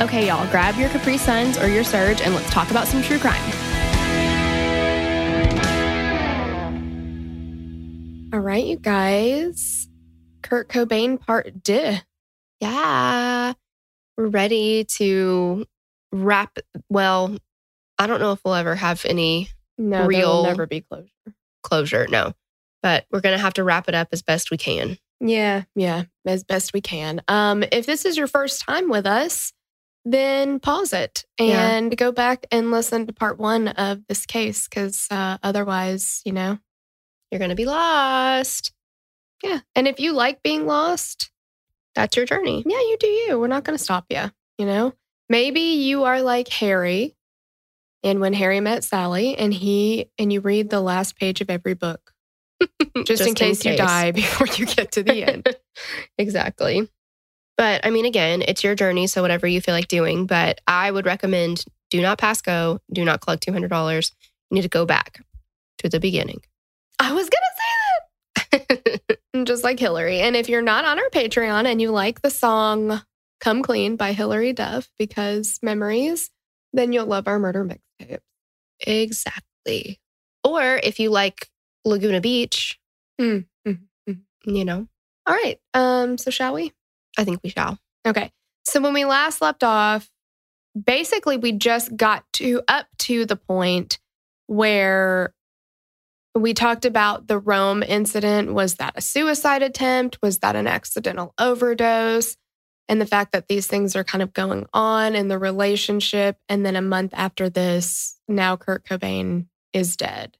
Okay, y'all, grab your Capri Suns or your Surge and let's talk about some true crime. All right, you guys. Kurt Cobain part D. Yeah. We're ready to wrap. Well, I don't know if we'll ever have any No, Real- never be closure. closure. No, but we're going to have to wrap it up as best we can. Yeah, yeah, as best we can. Um, if this is your first time with us, then pause it Yeah. and go back and listen to part one of this case, because uh, otherwise, you know, You're going to be lost. yeah. And if you like being lost, That's your journey. yeah, you do you. We're not going to stop you. You know, maybe you are like Harry, and when Harry met Sally, and he and you read the last page of every book, just, in, case you die before you get to the end. exactly. But I mean, again, it's your journey. So whatever you feel like doing. But I would recommend do not pass go, do not collect $200. You need to go back to the beginning. I was gonna say that. just like Hillary. And if you're not on our Patreon and you like the song Come Clean by Hilary Duff because memories, then you'll love our murder mixtape. exactly. Or if you like Laguna Beach, Mm, mm, mm. you know, All right. Um, so shall we? I think we shall. Okay. So when we last left off, basically we just got to up to the point where we talked about the Rome incident. Was that a suicide attempt? Was that an accidental overdose? And the fact that these things are kind of going on in the relationship. And then a month after this, now Kurt Cobain is dead.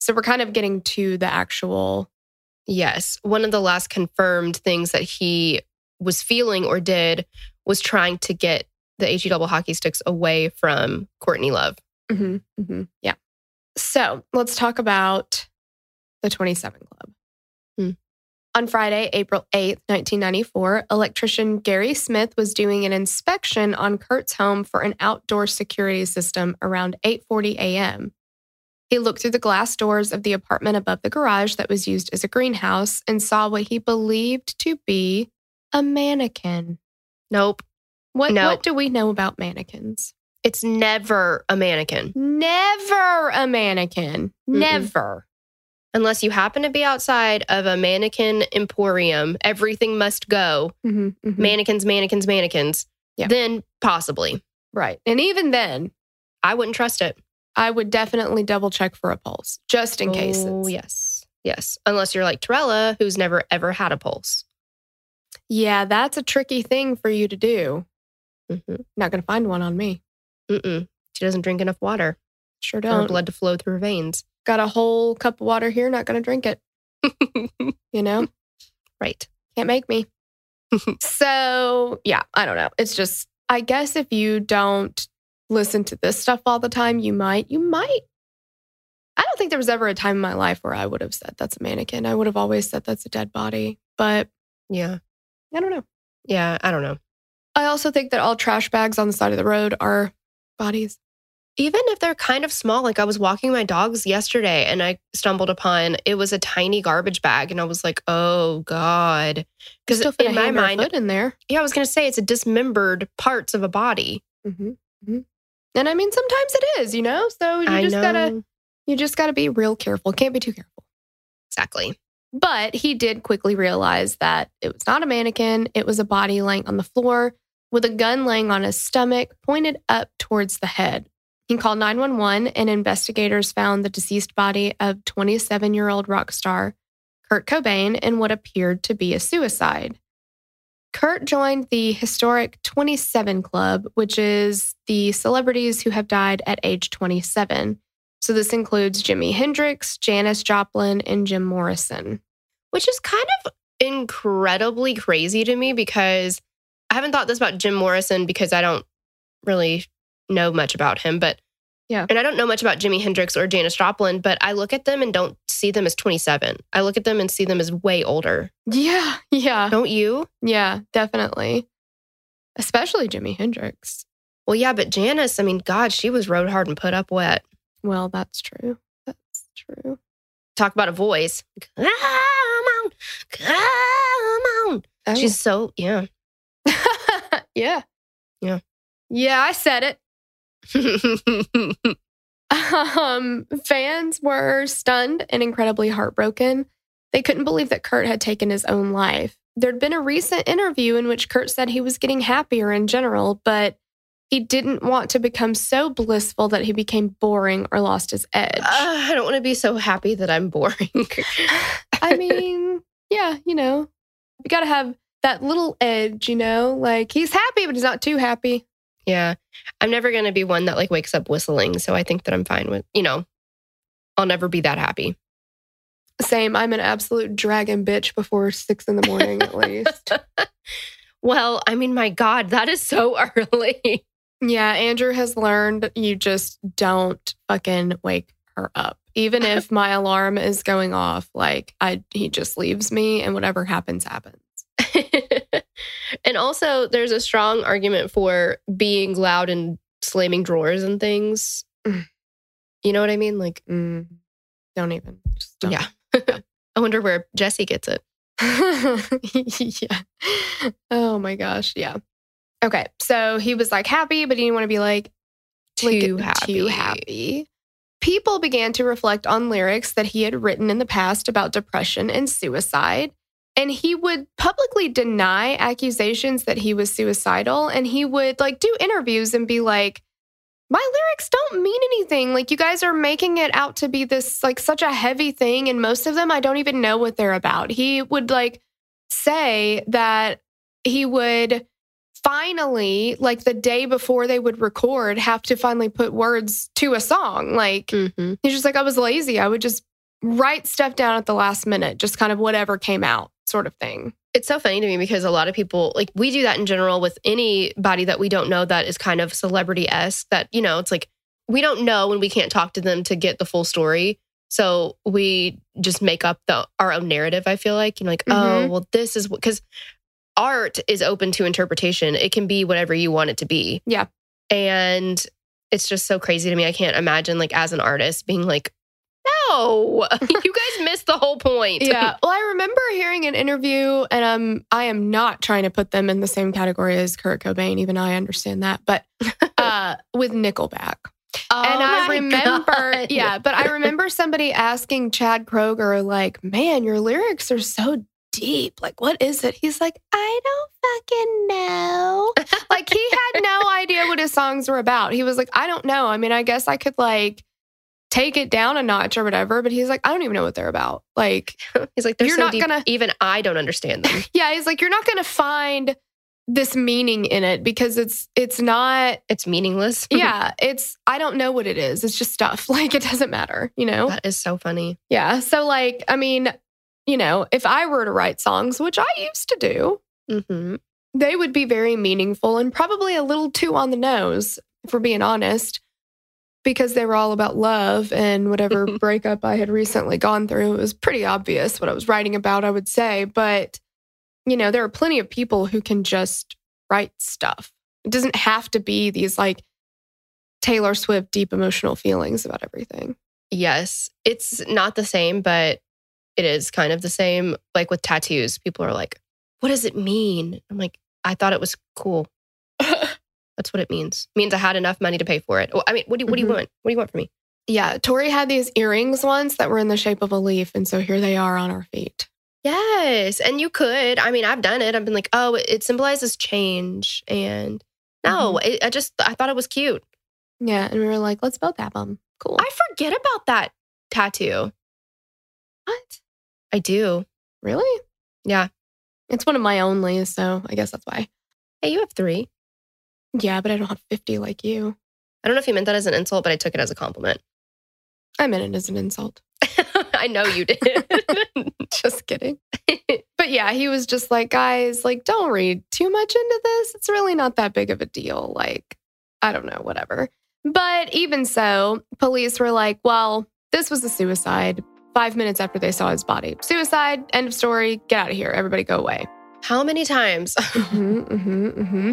So we're kind of getting to the actual. Yes. One of the last confirmed things that he was feeling or did was trying to get the HE double hockey sticks away from Courtney Love. Mhm, mhm, yeah. So let's talk about the 27 Club. Hmm. On Friday, April 8th, 1994, electrician Gary Smith was doing an inspection on Kurt's home for an outdoor security system around 8:40 a.m. He looked through the glass doors of the apartment above the garage that was used as a greenhouse and saw what he believed to be a mannequin. Nope. What, No. what do we know about mannequins? It's never a mannequin Never a mannequin. Mm-mm. Never. unless you happen to be outside of a mannequin emporium. Everything must go. Mhm, mhm. Mannequins, mannequins, mannequins. Yeah. Then possibly. Right. And even then, I wouldn't trust it. I would definitely double check for a pulse just in case. Oh, yes. Yes. Unless you're like Torella, who's never ever had a pulse. Yeah, that's a tricky thing for you to do. Mhm. Not going to find one on me. Mm-mm. She doesn't drink enough water Sure don't. blood to flow through her veins. Got a whole cup of water here, not going to drink it. You know, right. can't make me. so, yeah, I don't know. It's just, I guess if you don't listen to this stuff all the time, you might, you might. I don't think there was ever a time in my life where I would have said that's a mannequin. I would have always said that's a dead body, but Yeah. I don't know. Yeah. I don't know. I also think that all trash bags on the side of the road are bodies. Even if they're kind of small, like I was walking my dogs yesterday and I stumbled upon it was a tiny garbage bag and I was like, oh God. Because Still in my hand or a mind, in there. yeah, I was gonna say it's a dismembered parts of a body. hmm And I mean, sometimes it is, you know. So you I just gotta, you just gotta be real careful. Can't be too careful. exactly. But he did quickly realize that it was not a mannequin, it was a body laying on the floor with a gun laying on his stomach pointed up towards the head. He called 911 and investigators found the deceased body of 27 year old rock star Kurt Cobain in what appeared to be a suicide. Kurt joined the historic 27 Club, which is the celebrities who have died at age 27. So this includes Jimi Hendrix, Janis Joplin, and Jim Morrison. which is kind of incredibly crazy to me because I haven't thought this about Jim Morrison because I don't really know much about him, but Yeah. and I don't know much about Jimi Hendrix or Janis Joplin, but I look at them and don't see them as 27. I look at them and see them as way older. Yeah, yeah, Don't you? yeah, definitely. Especially Jimi Hendrix. Well, yeah, but Janis, I mean, God, she was rode hard and put up wet. Well, that's true. That's true. Talk about a voice. Come on, come on. Oh. She's so, yeah. yeah. Yeah. Yeah, I said it. Um, fans were stunned and incredibly heartbroken. They couldn't believe that Kurt had taken his own life. There'd been a recent interview in which Kurt said he was getting happier in general, but he didn't want to become so blissful that he became boring or lost his edge. Uh, I don't want to be so happy that I'm boring. I mean, yeah, you know, you got to have that little edge, you know, like he's happy, but he's not too happy. yeah. I'm never going to be one that like wakes up whistling. So I think that I'm fine with, you know, I'll never be that happy. Same. I'm an absolute dragon bitch before six in the morning, at least. Well, I mean, my God, that is so early. Yeah, Andrew has learned you just don't fucking wake her up. Even if my alarm is going off, like I he just leaves me and whatever happens happens. and also, there's a strong argument for being loud and slamming drawers and things. Mm. You know what I mean? Like, Mm, don't even. Just don't. yeah. I wonder where Jesse gets it. yeah. Oh my gosh. Yeah. Okay. So he was like happy, but he didn't want to be like Too like, happy. Too happy. People began to reflect on lyrics that he had written in the past about depression and suicide. And he would publicly deny accusations that he was suicidal. And he would like do interviews and be like, my lyrics don't mean anything. Like, you guys are making it out to be this, like, such a heavy thing. And most of them, I don't even know what they're about. He would, like, say that he would finally, like, the day before they would record, have to finally put words to a song. Like, Mm-hmm. he's just like, I was lazy. I would just write stuff down at the last minute, just kind of whatever came out, sort of thing. It's so funny to me because a lot of people, like, we do that in general with anybody that we don't know that is kind of celebrity esque. That, you know, it's like we don't know and we can't talk to them to get the full story. So we just make up the our own narrative, I feel like. You know, like, oh, Mhm. well, this is because art is open to interpretation. It can be whatever you want it to be. Yeah. And it's just so crazy to me. I can't imagine, like, as an artist being like, no, you guys missed the whole point. Yeah. Well, I remember hearing an interview, and um, I am not trying to put them in the same category as Kurt Cobain. Even I understand that, but uh, with Nickelback, Oh and I remember, God. yeah, but I remember somebody asking Chad Kroeger, like, "Man, your lyrics are so deep. Like, what is it?" He's like, "I don't fucking know." like, he had no idea what his songs were about. He was like, "I don't know. I mean, I guess I could like." Take it down a notch or whatever, but he's like, I don't even know what they're about. Like, He's like, they're You're so not deep, gonna- even I don't understand them. Yeah, he's like, you're not to find this meaning in it because it's it's not. it's meaningless. Yeah, it's I don't know what it is. It's just stuff. Like it doesn't matter, you know. that is so funny. Yeah. So like, I mean, you know, if I were to write songs, which I used to do, hmm they would be very meaningful and probably a little too on the nose, if we're being honest, because they were all about love and whatever breakup I had recently gone through. It was pretty obvious what I was writing about, I would say. But, you know, there are plenty of people who can just write stuff. It doesn't have to be these like Taylor Swift deep emotional feelings about everything. Yes, it's not the same, but it is kind of the same. Like with tattoos, people are like, "What does it mean?" I'm like, "I thought it was cool." That's what it means. It means I had enough money to pay for it. I mean, what do you, what do you mm-hmm. want? What do you want from me? Yeah, Tori had these earrings once that were in the shape of a leaf. And so here they are on our feet. Yes. And you could. I mean, I've done it. I've been like, oh, it symbolizes change. And no, mm-hmm. it, I just, I thought it was cute. Yeah. And we were like, let's both have them. Cool. I forget about that tattoo. what? I do. Really? Yeah. It's one of my only. So I guess that's why. Hey, you have three. Yeah, but I don't have 50 like you. I don't know if you meant that as an insult, but I took it as a compliment. I meant it as an insult. I know you did. Just kidding. but yeah, he was just like, guys, like, don't read too much into this. It's really not that big of a deal. Like, I don't know, whatever. But even so, police were like, well, this was a suicide five minutes after they saw his body. Suicide, end of story, get out of here. Everybody go away. How many times? hmm hmm hmm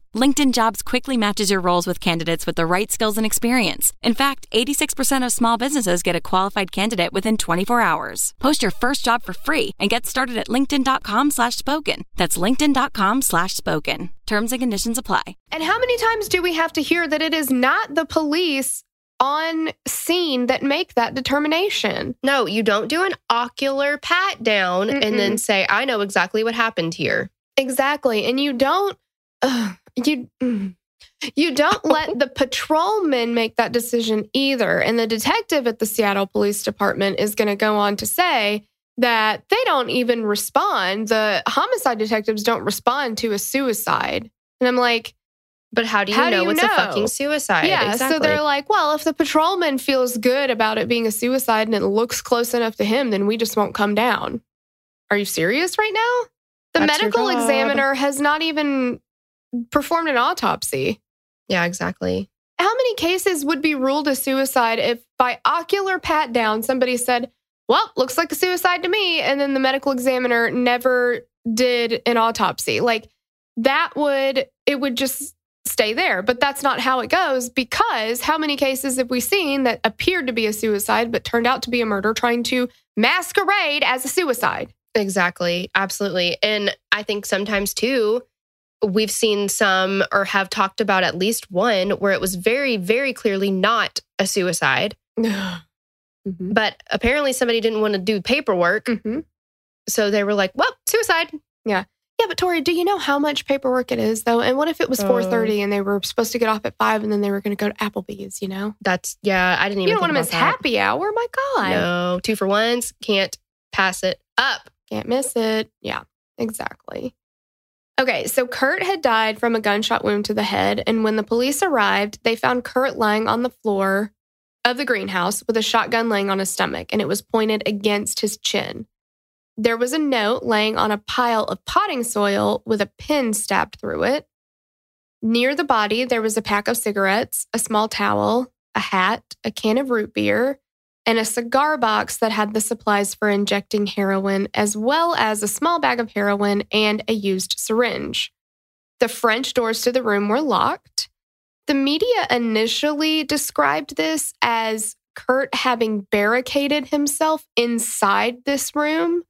LinkedIn Jobs quickly matches your roles with candidates with the right skills and experience. In fact, 86% of small businesses get a qualified candidate within 24 hours. Post your first job for free and get started at linkedin.com slash spoken. That's linkedin.com slash spoken. Terms and conditions apply. And how many times do we have to hear that it is not the police on scene that make that determination? no, you don't do an ocular pat down and then say, I know exactly what happened here. Exactly. And you don't ugh, you you don't let the patrolman make that decision either. And the detective at the Seattle Police Department is going to go on to say that they don't even respond. The homicide detectives don't respond to a suicide. And I'm like, But how do you How do know you it's a fucking suicide? yeah. exactly. So they're like, well, if the patrolman feels good about it being a suicide and it looks close enough to him, then we just won't come down. Are you serious right now? The That's medical examiner has not even performed an autopsy. yeah, exactly. How many cases would be ruled a suicide if by ocular pat down somebody said, well, looks like a suicide to me, and then the medical examiner never did an autopsy? Like that would, it would just stay there. But that's not how it goes because how many cases have we seen that appeared to be a suicide but turned out to be a murder trying to masquerade as a suicide? Exactly. Absolutely. And I think sometimes too, we've seen some or have talked about at least one where it was very, very clearly not a suicide, Mhm. but apparently somebody didn't want to do paperwork. Mhm. So they were like, well, suicide. Yeah, Yeah, but Tori, do you know how much paperwork it is though? And what if it was Oh. 4:30 and they were supposed to get off at 5 and then they were going to go to Applebee's, you know? That's, yeah, I didn't even You don't want to miss that. happy hour, my god. No, two for ones. Can't pass it up. Can't miss it. Yeah, exactly. Okay, so Kurt had died from a gunshot wound to the head, and when the police arrived, they found Kurt lying on the floor of the greenhouse with a shotgun laying on his stomach, and it was pointed against his chin. There was a note laying on a pile of potting soil with a pin stabbed through it. Near the body, there was a pack of cigarettes, a small towel, a hat, a can of root beer, and a cigar box that had the supplies for injecting heroin, as well as a small bag of heroin and a used syringe. The French doors to the room were locked. The media initially described this as Kurt having barricaded himself inside this room.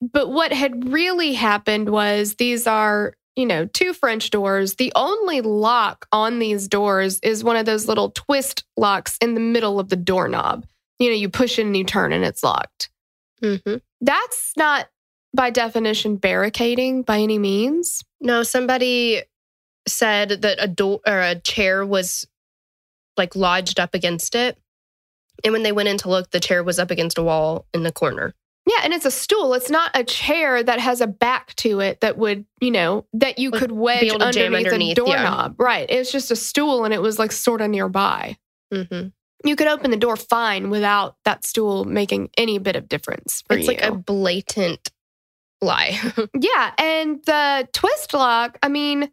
But what had really happened was these are, you know, two French doors. The only lock on these doors is one of those little twist locks in the middle of the doorknob. You know, you push it and you turn and it's locked. hmm That's not by definition barricading by any means. No, somebody said that a door or a chair was like lodged up against it. And when they went in to look, the chair was up against a wall in the corner. Yeah, and it's a stool. It's not a chair that has a back to it that would, you know, that you Like, could wedge able to jam underneath, underneath, a yeah. doorknob. Right. It's just a stool and it was like sort of nearby. hmm You could open the door fine without that stool making any bit of difference for It's you. like a blatant lie. Yeah, and the twist lock, I mean,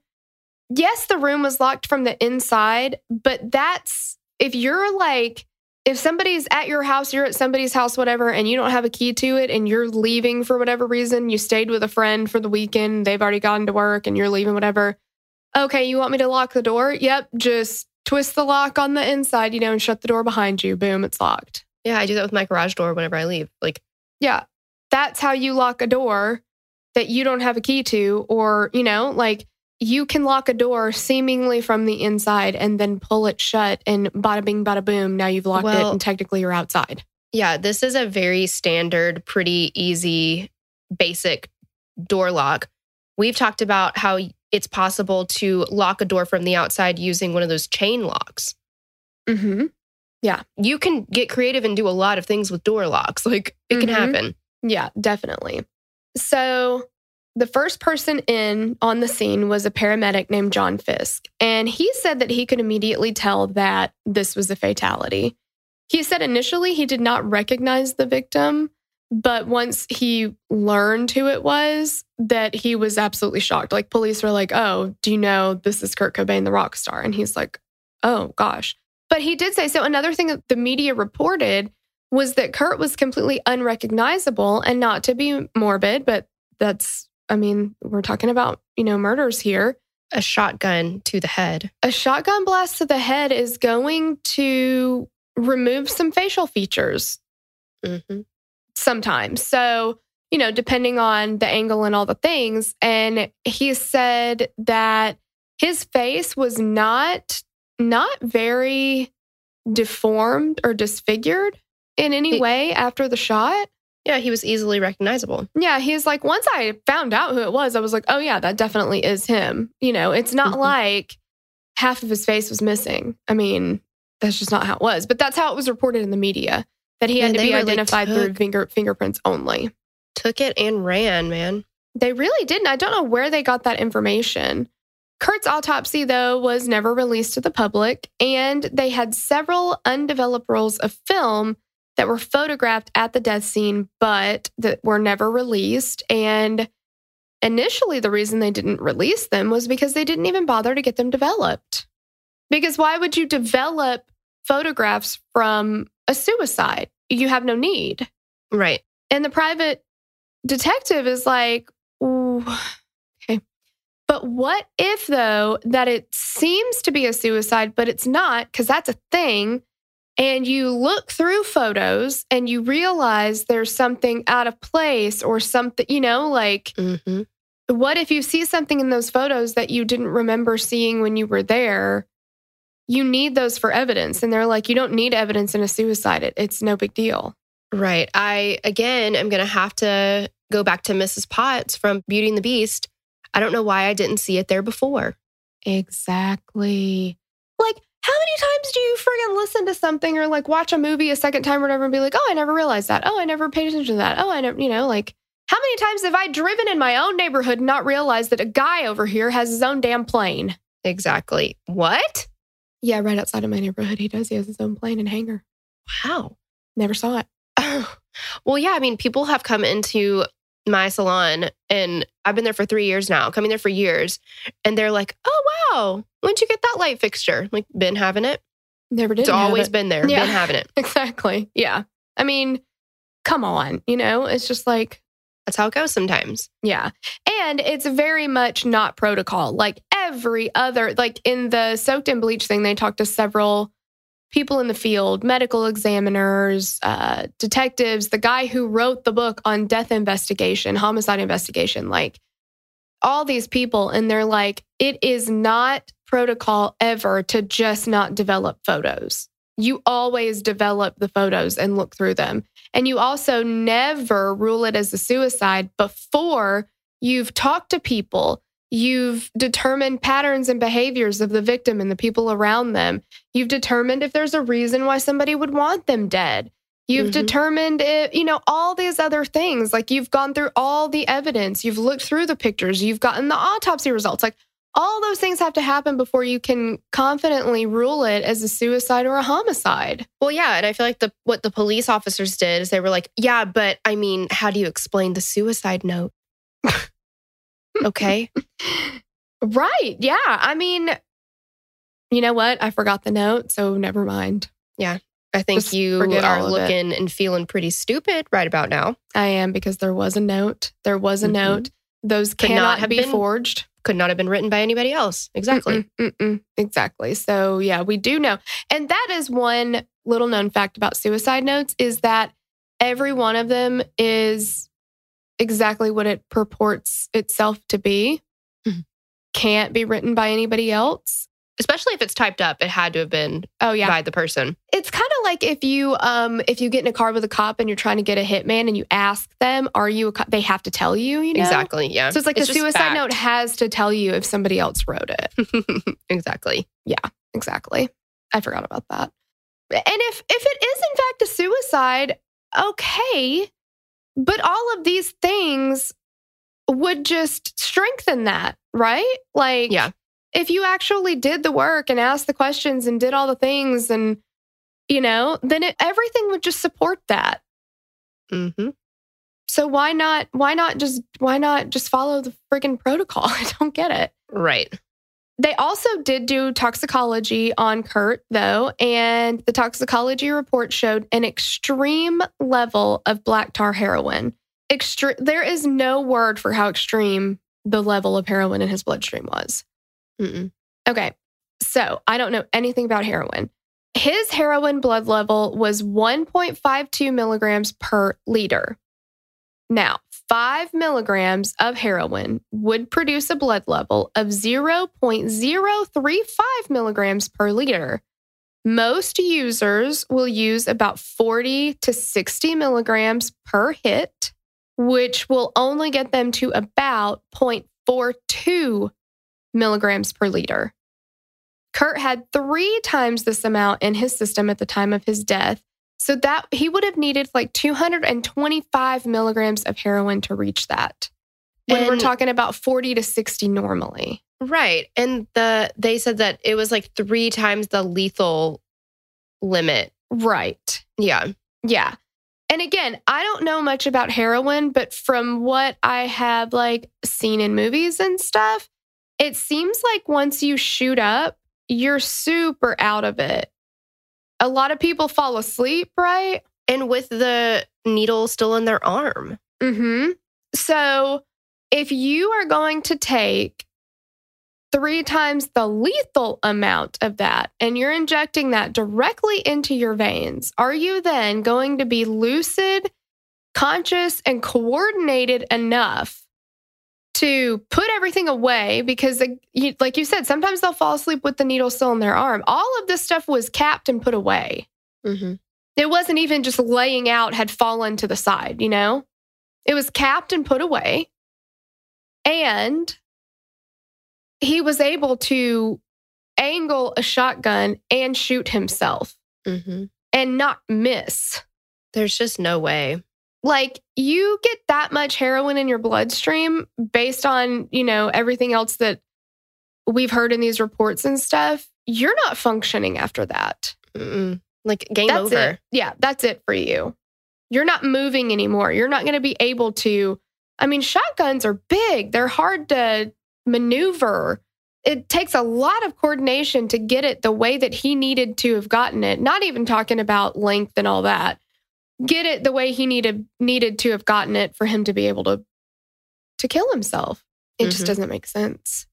yes, the room was locked from the inside, but that's if you're like if somebody's at your house, you're at somebody's house whatever and you don't have a key to it and you're leaving for whatever reason, you stayed with a friend for the weekend, they've already gone to work and you're leaving whatever. Okay, you want me to lock the door? Yep, just twist the lock on the inside, you know, and shut the door behind you. Boom, it's locked. yeah, I do that with my garage door whenever I leave. Like, Yeah. That's how you lock a door that you don't have a key to, or, you know, like you can lock a door seemingly from the inside and then pull it shut and bada bing, bada boom. Now you've locked it and technically you're outside. yeah, this is a very standard, pretty easy, basic door lock. We've talked about how it's possible to lock a door from the outside using one of those chain locks. Mm-hmm. Yeah. You can get creative and do a lot of things with door locks. Like, it can Mhm. happen. Yeah, definitely. So the first person in on the scene was a paramedic named John Fisk. And he said that he could immediately tell that this was a fatality. He said initially he did not recognize the victim, but once he learned who it was, that he was absolutely shocked. Like police were like, "Oh, do you know this is Kurt Cobain, the rock star?" And he's like, "Oh gosh." But he did say so. Another thing that the media reported was that Kurt was completely unrecognizable, and not to be morbid, but that's, I mean, we're talking about you know murders here. A shotgun to the head. A shotgun blast to the head is going to remove some facial features hmm sometimes. So, you know, depending on the angle and all the things. And he said that his face was not not very deformed or disfigured in any He- way after the shot. Yeah, he was easily recognizable. Yeah, he's like, once I found out who it was, I was like, oh, yeah, that definitely is him. You know, it's not Mhm. like half of his face was missing. I mean, that's just not how it was. But that's how it was reported in the media that he had Man, to be really identified through finger, fingerprints only. Took it and ran, man. They really didn't. I don't know where they got that information. Kurt's autopsy, though, was never released to the public, and they had several undeveloped rolls of film that were photographed at the death scene, but that were never released. And initially, the reason they didn't release them was because they didn't even bother to get them developed. Because why would you develop photographs from a suicide? You have no need. Right. And the private detective is like, Ooh, okay. But what if, though, that it seems to be a suicide, but it's not, because that's a thing. And you look through photos and you realize there's something out of place or something, you know, like hmm what if you see something in those photos that you didn't remember seeing when you were there? You need those for evidence. And they're like, you don't need evidence in a suicide. It, it's no big deal. Right. I, again, am going to have to go back to Mrs. Potts from Beauty and the Beast. I don't know why I didn't see it there before. Exactly. Like, how many times do you friggin' listen to something or like watch a movie a second time or whatever and be like, oh, I never realized that. Oh, I never paid attention to that. Oh, I never, you know, like, how many times have I driven in my own neighborhood and not realized that a guy over here has his own damn plane? Exactly. What? Yeah, right outside of my neighborhood. He does. He has his own plane and hangar. Wow. Never saw it. Oh. well, yeah. I mean, people have come into my salon and I've been there for three years now, coming there for years. And they're like, oh, wow, when'd you get that light fixture? Like, been having it. Never did. It's always been there, Yeah. been having it. Exactly. Yeah. I mean, come on. You know, it's just like, That's how it goes sometimes. Yeah. And it's very much not protocol. Like every other, like in the soaked in bleach thing, they talked to several people in the field, medical examiners, uh, detectives, the guy who wrote the book on death investigation, homicide investigation, like all these people. And they're like, it is not protocol ever to just not develop photos. You always develop the photos and look through them. And you also never rule it as a suicide before you've talked to people. You've determined patterns and behaviors of the victim and the people around them. You've determined if there's a reason why somebody would want them dead. You've Mhm. determined if, you know, all these other things. Like you've gone through all the evidence, you've looked through the pictures, you've gotten the autopsy results. Like all those things have to happen before you can confidently rule it as a suicide or a homicide. Well, yeah, and I feel like the what the police officers did is they were like, "Yeah, but I mean, how do you explain the suicide note?" okay, Right. Yeah. I mean, you know what? I forgot the note, so never mind. Yeah. I think Just you are looking and feeling pretty stupid right about now. I am because there was a note. There was a Mhm. note. Those Could not cannot have be been- forged. Could not have been written by anybody else. Exactly. Mm-mm, mm-mm, exactly. So yeah, we do know. And that is one little known fact about suicide notes is that every one of them is exactly what it purports itself to be. Mhm. Can't be written by anybody else. Especially if it's typed up, it had to have been Oh yeah. by the person. It's kind of like if you um if you get in a car with a cop and you're trying to get a hitman and you ask them, are you a cop? They have to tell you, you know? Exactly. Yeah. So it's like the suicide fact. note has to tell you if somebody else wrote it. exactly. Yeah. Exactly. I forgot about that. And if if it is in fact a suicide, okay. But all of these things would just strengthen that, right? Like Yeah. if you actually did the work and asked the questions and did all the things and you know, then it, everything would just support that. Mm-hmm. So why not why not just why not just follow the friggin' protocol? I don't get it. Right. They also did do toxicology on Kurt, though, and the toxicology report showed an extreme level of black tar heroin. Extre- there is no word for how extreme the level of heroin in his bloodstream was. Mm-mm. Okay, so I don't know anything about heroin. His heroin blood level was 1.52 milligrams per liter. Now, five milligrams of heroin would produce a blood level of 0.035 milligrams per liter. Most users will use about 40 to 60 milligrams per hit, which will only get them to about 0.42 milligrams per liter. Kurt had three times this amount in his system at the time of his death. So that he would have needed like 225 milligrams of heroin to reach that. When we're talking about 40 to 60 normally. Right. And the they said that it was like three times the lethal limit. Right. Yeah. Yeah. And again, I don't know much about heroin, but from what I have like seen in movies and stuff, it seems like once you shoot up, you're super out of it. A lot of people fall asleep, right? And with the needle still in their arm. Mm-hmm. So if you are going to take three times the lethal amount of that and you're injecting that directly into your veins, are you then going to be lucid, conscious, and coordinated enough to put everything away? Because, like you, like you said, sometimes they'll fall asleep with the needle still in their arm. All of this stuff was capped and put away Mm-hmm. it wasn't even just laying out had fallen to the side you know it was capped and put away and he was able to angle a shotgun and shoot himself Mm-hmm. and not miss There's just no way. Like you get that much heroin in your bloodstream based on you know everything else that we've heard in these reports and stuff you're not functioning after that Mm-mm. Like game that's over. It. Yeah, that's it for you. You're not moving anymore. You're not going to be able to. I mean, shotguns are big, they're hard to maneuver. It takes a lot of coordination to get it the way that he needed to have gotten it. Not even talking about length and all that. Get it the way he needed needed to have gotten it for him to be able to to kill himself. It just Mhm. doesn't make sense.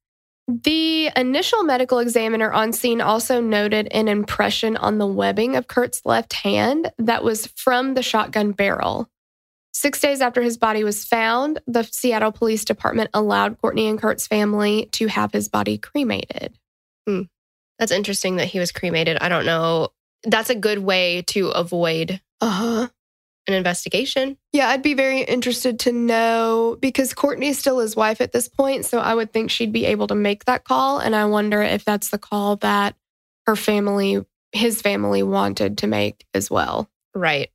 The initial medical examiner on scene also noted an impression on the webbing of Kurt's left hand that was from the shotgun barrel. Six days after his body was found, the Seattle Police Department allowed Courtney and Kurt's family to have his body cremated. That's interesting that he was cremated. I don't know. That's a good way to avoid Uh huh. An investigation. Yeah, I'd be very interested to know because Courtney's still his wife at this point. So I would think she'd be able to make that call. And I wonder if that's the call that her family, his family, wanted to make as well. Right.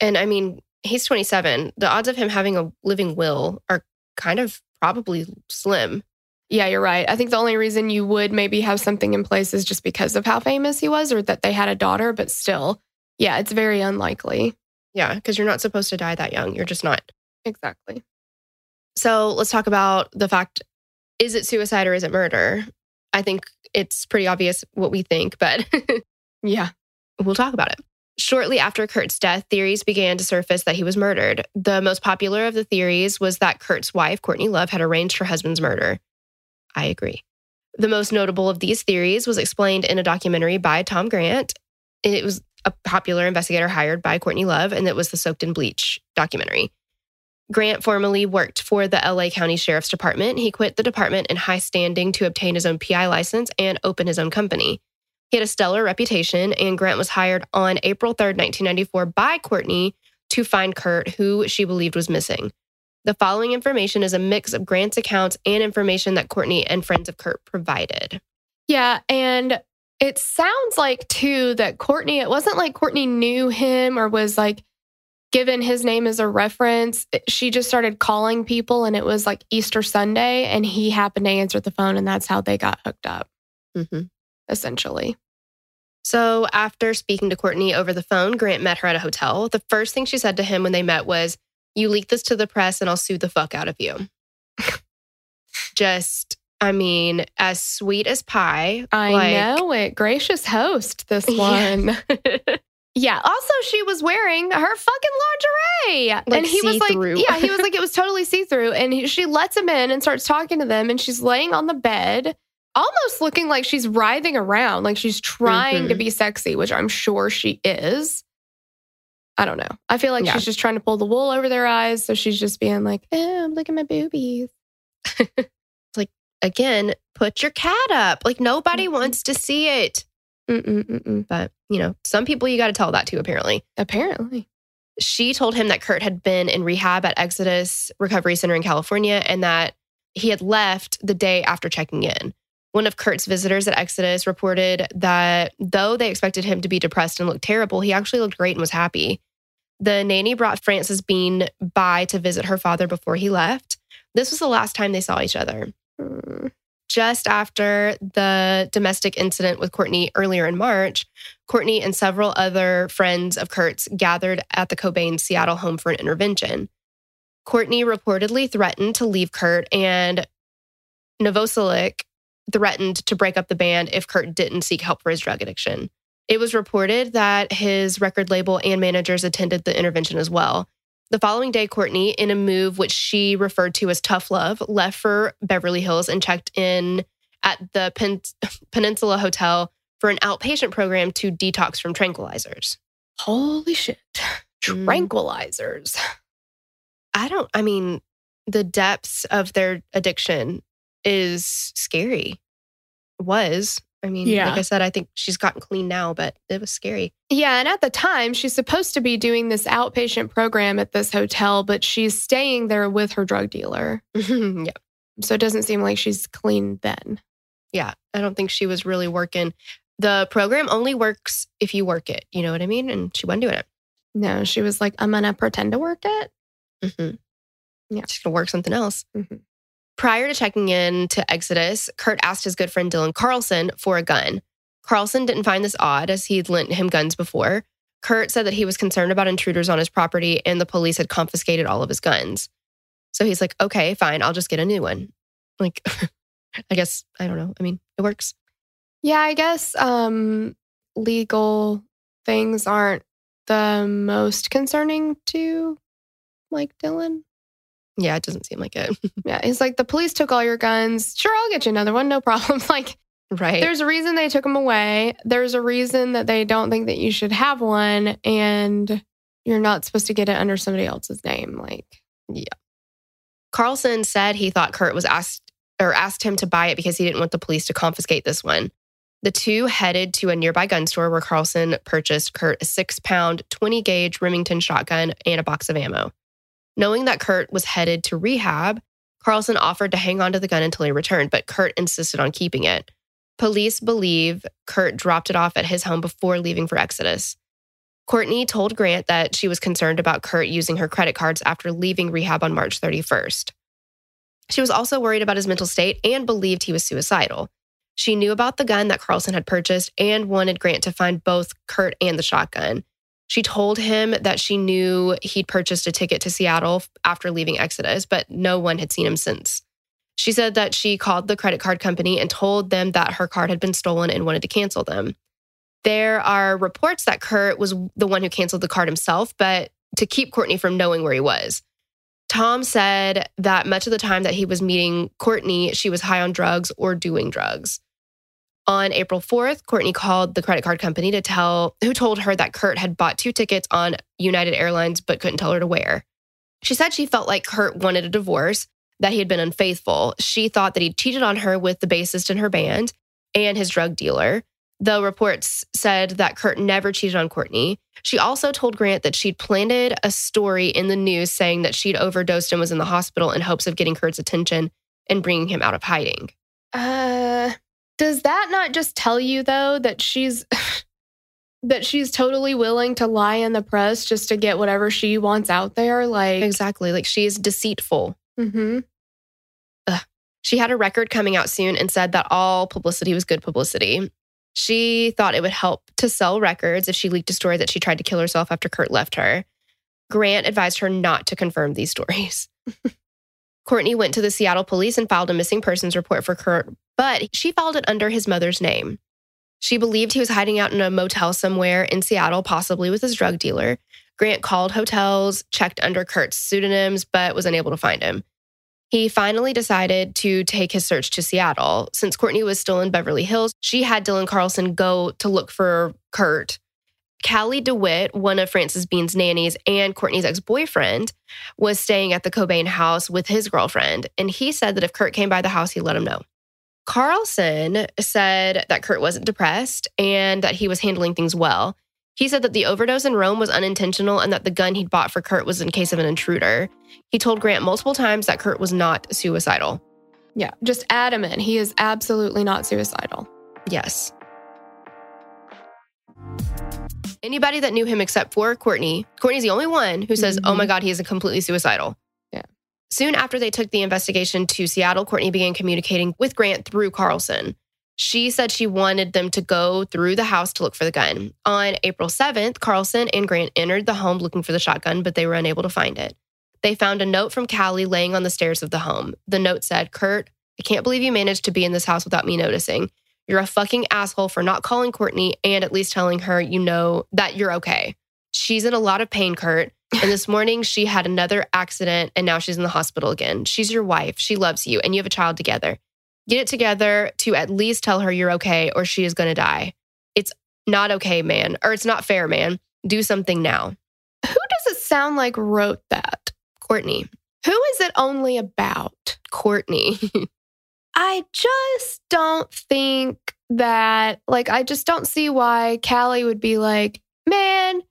And I mean, he's 27. The odds of him having a living will are kind of probably slim. Yeah, you're right. I think the only reason you would maybe have something in place is just because of how famous he was or that they had a daughter, but still, yeah, it's very unlikely. Yeah, because you're not supposed to die that young. You're just not. Exactly. So let's talk about the fact is it suicide or is it murder? I think it's pretty obvious what we think, but Yeah. we'll talk about it. Shortly after Kurt's death, theories began to surface that he was murdered. The most popular of the theories was that Kurt's wife, Courtney Love, had arranged her husband's murder. I agree. The most notable of these theories was explained in a documentary by Tom Grant. It was a popular investigator hired by Courtney Love, and it was the Soaked in Bleach documentary. Grant formerly worked for the LA County Sheriff's Department. He quit the department in high standing to obtain his own PI license and open his own company. He had a stellar reputation, and Grant was hired on April 3rd, 1994, by Courtney to find Kurt, who she believed was missing. The following information is a mix of Grant's accounts and information that Courtney and friends of Kurt provided. Yeah. And it sounds like, too, that Courtney, it wasn't like Courtney knew him or was like given his name as a reference. She just started calling people, and it was like Easter Sunday, and he happened to answer the phone, and that's how they got hooked up, mm-hmm. essentially. So, after speaking to Courtney over the phone, Grant met her at a hotel. The first thing she said to him when they met was, You leak this to the press and I'll sue the fuck out of you. Just, I mean, as sweet as pie. I like- know it. Gracious host, this one. Yeah. Also, she was wearing her fucking lingerie, Like and he was see-through. like, "Yeah." He was like, "It was totally see through." And he, she lets him in and starts talking to them, and she's laying on the bed, almost looking like she's writhing around, like she's trying to Mhm. be sexy, which I'm sure she is. I don't know. I feel like Yeah. she's just trying to pull the wool over their eyes, so she's just being like, "Oh, look at my boobies." Again, put your cat up. Like, nobody wants to see it. Mm-mm-mm-mm. But, you know, some people you got to tell that to, apparently. Apparently, she told him that Kurt had been in rehab at Exodus Recovery Center in California and that he had left the day after checking in. One of Kurt's visitors at Exodus reported that though they expected him to be depressed and look terrible, he actually looked great and was happy. The nanny brought Frances Bean by to visit her father before he left. This was the last time they saw each other. Just after the domestic incident with Courtney earlier in March, Courtney and several other friends of Kurt's gathered at the Cobain Seattle home for an intervention. Courtney reportedly threatened to leave Kurt, and Novoselic threatened to break up the band if Kurt didn't seek help for his drug addiction. It was reported that his record label and managers attended the intervention as well. The following day, Courtney, in a move which she referred to as tough love, left for Beverly Hills and checked in at the Pen- Peninsula Hotel for an outpatient program to detox from tranquilizers. holy shit, Mm. tranquilizers. I don't, I mean, the depths of their addiction is scary. Was. I mean, Yeah. like I said, I think she's gotten clean now, but it was scary. Yeah, and at the time, she's supposed to be doing this outpatient program at this hotel, but she's staying there with her drug dealer. yeah. So it doesn't seem like she's clean then. Yeah. I don't think she was really working. The program only works if you work it. You know what I mean? And she wasn't doing it. No, she was like, I'm going to pretend to work it. Mm-hmm. Yeah. She's going to work something else. Mhm. Prior to checking in to Exodus, Kurt asked his good friend Dylan Carlson for a gun. Carlson didn't find this odd as he'd lent him guns before. Kurt said that he was concerned about intruders on his property and the police had confiscated all of his guns. So he's like, okay, fine, I'll just get a new one. Like, I guess, I don't know. I mean, it works. Yeah, I guess um, legal things aren't the most concerning to like Dylan. Yeah, it doesn't seem like it. Yeah, he's like, the police took all your guns. Sure, I'll get you another one. No problem. Like, right. there's a reason they took them away. There's a reason that they don't think that you should have one. And you're not supposed to get it under somebody else's name. Like, yeah. Carlson said he thought Kurt was asked or asked him to buy it because he didn't want the police to confiscate this one. The two headed to a nearby gun store where Carlson purchased Kurt a six pound, 20 gauge Remington shotgun and a box of ammo. Knowing that Kurt was headed to rehab, Carlson offered to hang on to the gun until he returned, but Kurt insisted on keeping it. Police believe Kurt dropped it off at his home before leaving for Exodus. Courtney told Grant that she was concerned about Kurt using her credit cards after leaving rehab on March 31st. She was also worried about his mental state and believed he was suicidal. She knew about the gun that Carlson had purchased and wanted Grant to find both Kurt and the shotgun. She told him that she knew he'd purchased a ticket to Seattle after leaving Exodus, but no one had seen him since. She said that she called the credit card company and told them that her card had been stolen and wanted to cancel them. There are reports that Kurt was the one who canceled the card himself, but to keep Courtney from knowing where he was. Tom said that much of the time that he was meeting Courtney, she was high on drugs or doing drugs. On April 4th, Courtney called the credit card company to tell who told her that Kurt had bought two tickets on United Airlines but couldn't tell her to where. She said she felt like Kurt wanted a divorce, that he had been unfaithful. She thought that he'd cheated on her with the bassist in her band and his drug dealer, though reports said that Kurt never cheated on Courtney. She also told Grant that she'd planted a story in the news saying that she'd overdosed and was in the hospital in hopes of getting Kurt's attention and bringing him out of hiding. Uh, does that not just tell you though that she's that she's totally willing to lie in the press just to get whatever she wants out there? Like Exactly. Like she's deceitful. Mhm. She had a record coming out soon and said that all publicity was good publicity. She thought it would help to sell records if she leaked a story that she tried to kill herself after Kurt left her. Grant advised her not to confirm these stories. Courtney went to the Seattle police and filed a missing persons report for Kurt, but she filed it under his mother's name. She believed he was hiding out in a motel somewhere in Seattle, possibly with his drug dealer. Grant called hotels, checked under Kurt's pseudonyms, but was unable to find him. He finally decided to take his search to Seattle. Since Courtney was still in Beverly Hills, she had Dylan Carlson go to look for Kurt. Cali DeWitt, one of Frances Bean's nannies and Courtney's ex boyfriend, was staying at the Cobain house with his girlfriend. And he said that if Kurt came by the house, he'd let him know. Carlson said that Kurt wasn't depressed and that he was handling things well. He said that the overdose in Rome was unintentional and that the gun he'd bought for Kurt was in case of an intruder. He told Grant multiple times that Kurt was not suicidal. Yeah, just adamant. He is absolutely not suicidal. Yes. Anybody that knew him except for Courtney, Courtney's the only one who says, oh my mm-hmm. God, he is completely suicidal. Soon after they took the investigation to Seattle, Courtney began communicating with Grant through Carlson. She said she wanted them to go through the house to look for the gun. On April 7th, Carlson and Grant entered the home looking for the shotgun, but they were unable to find it. They found a note from Cali laying on the stairs of the home. The note said, Kurt, I can't believe you managed to be in this house without me noticing. You're a fucking asshole for not calling Courtney and at least telling her you know that you're okay. She's in a lot of pain, Kurt. And this morning she had another accident and now she's in the hospital again. She's your wife. She loves you and you have a child together. Get it together to at least tell her you're okay or she is going to die. It's not okay, man. Or it's not fair, man. Do something now. Who does it sound like wrote that? Courtney. Who is it only about? Courtney. I just don't think that, like, I just don't see why Cali would be like, man,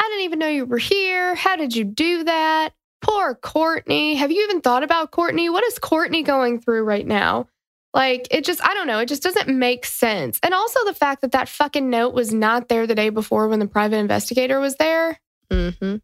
I didn't even know you were here. How did you do that? Poor Courtney. Have you even thought about Courtney? What is Courtney going through right now? Like, it just, I don't know. It just doesn't make sense. And also the fact that that fucking note was not there the day before when the private investigator was there. hmm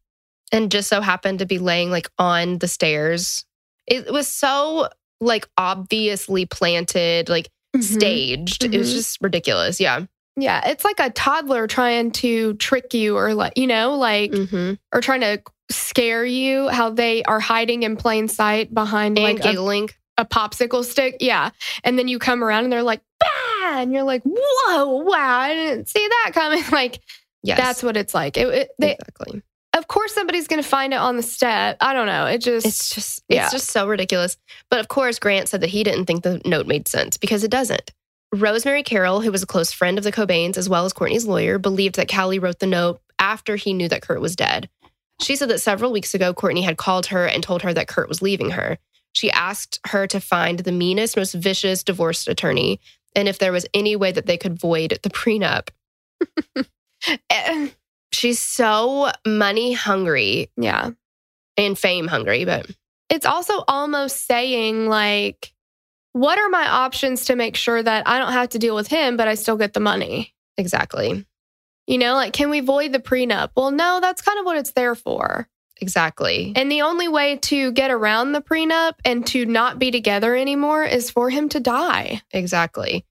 And just so happened to be laying like on the stairs. It was so like obviously planted, like staged. It was Mhm. just ridiculous. Yeah. Yeah, it's like a toddler trying to trick you or like, you know, like, hmm or trying to scare you, how they are hiding in plain sight behind And like a, giggling. a popsicle stick. Yeah. And then you come around and they're like, bah! And you're like, whoa, wow, I didn't see that coming. Like, Yes. that's what it's like. It, it- they, exactly. of course, somebody's going to find it on the step. I don't know. It just, It's just it's just so ridiculous. But of course, Grant said that he didn't think the note made sense because it doesn't. Rosemary Carroll, who was a close friend of the Cobains as well as Courtney's lawyer, believed that Cali wrote the note after he knew that Kurt was dead. She said that several weeks ago, Courtney had called her and told her that Kurt was leaving her. She asked her to find the meanest, most vicious divorce attorney and if there was any way that they could void the prenup. eh, She's so money hungry yeah. and fame hungry, but It's also almost saying, like, what are my options to make sure that I don't have to deal with him, but I still get the money? exactly. You know, like, can we void the prenup? Well, no, that's kind of what it's there for. Exactly. And the only way to get around the prenup and to not be together anymore is for him to die. Exactly.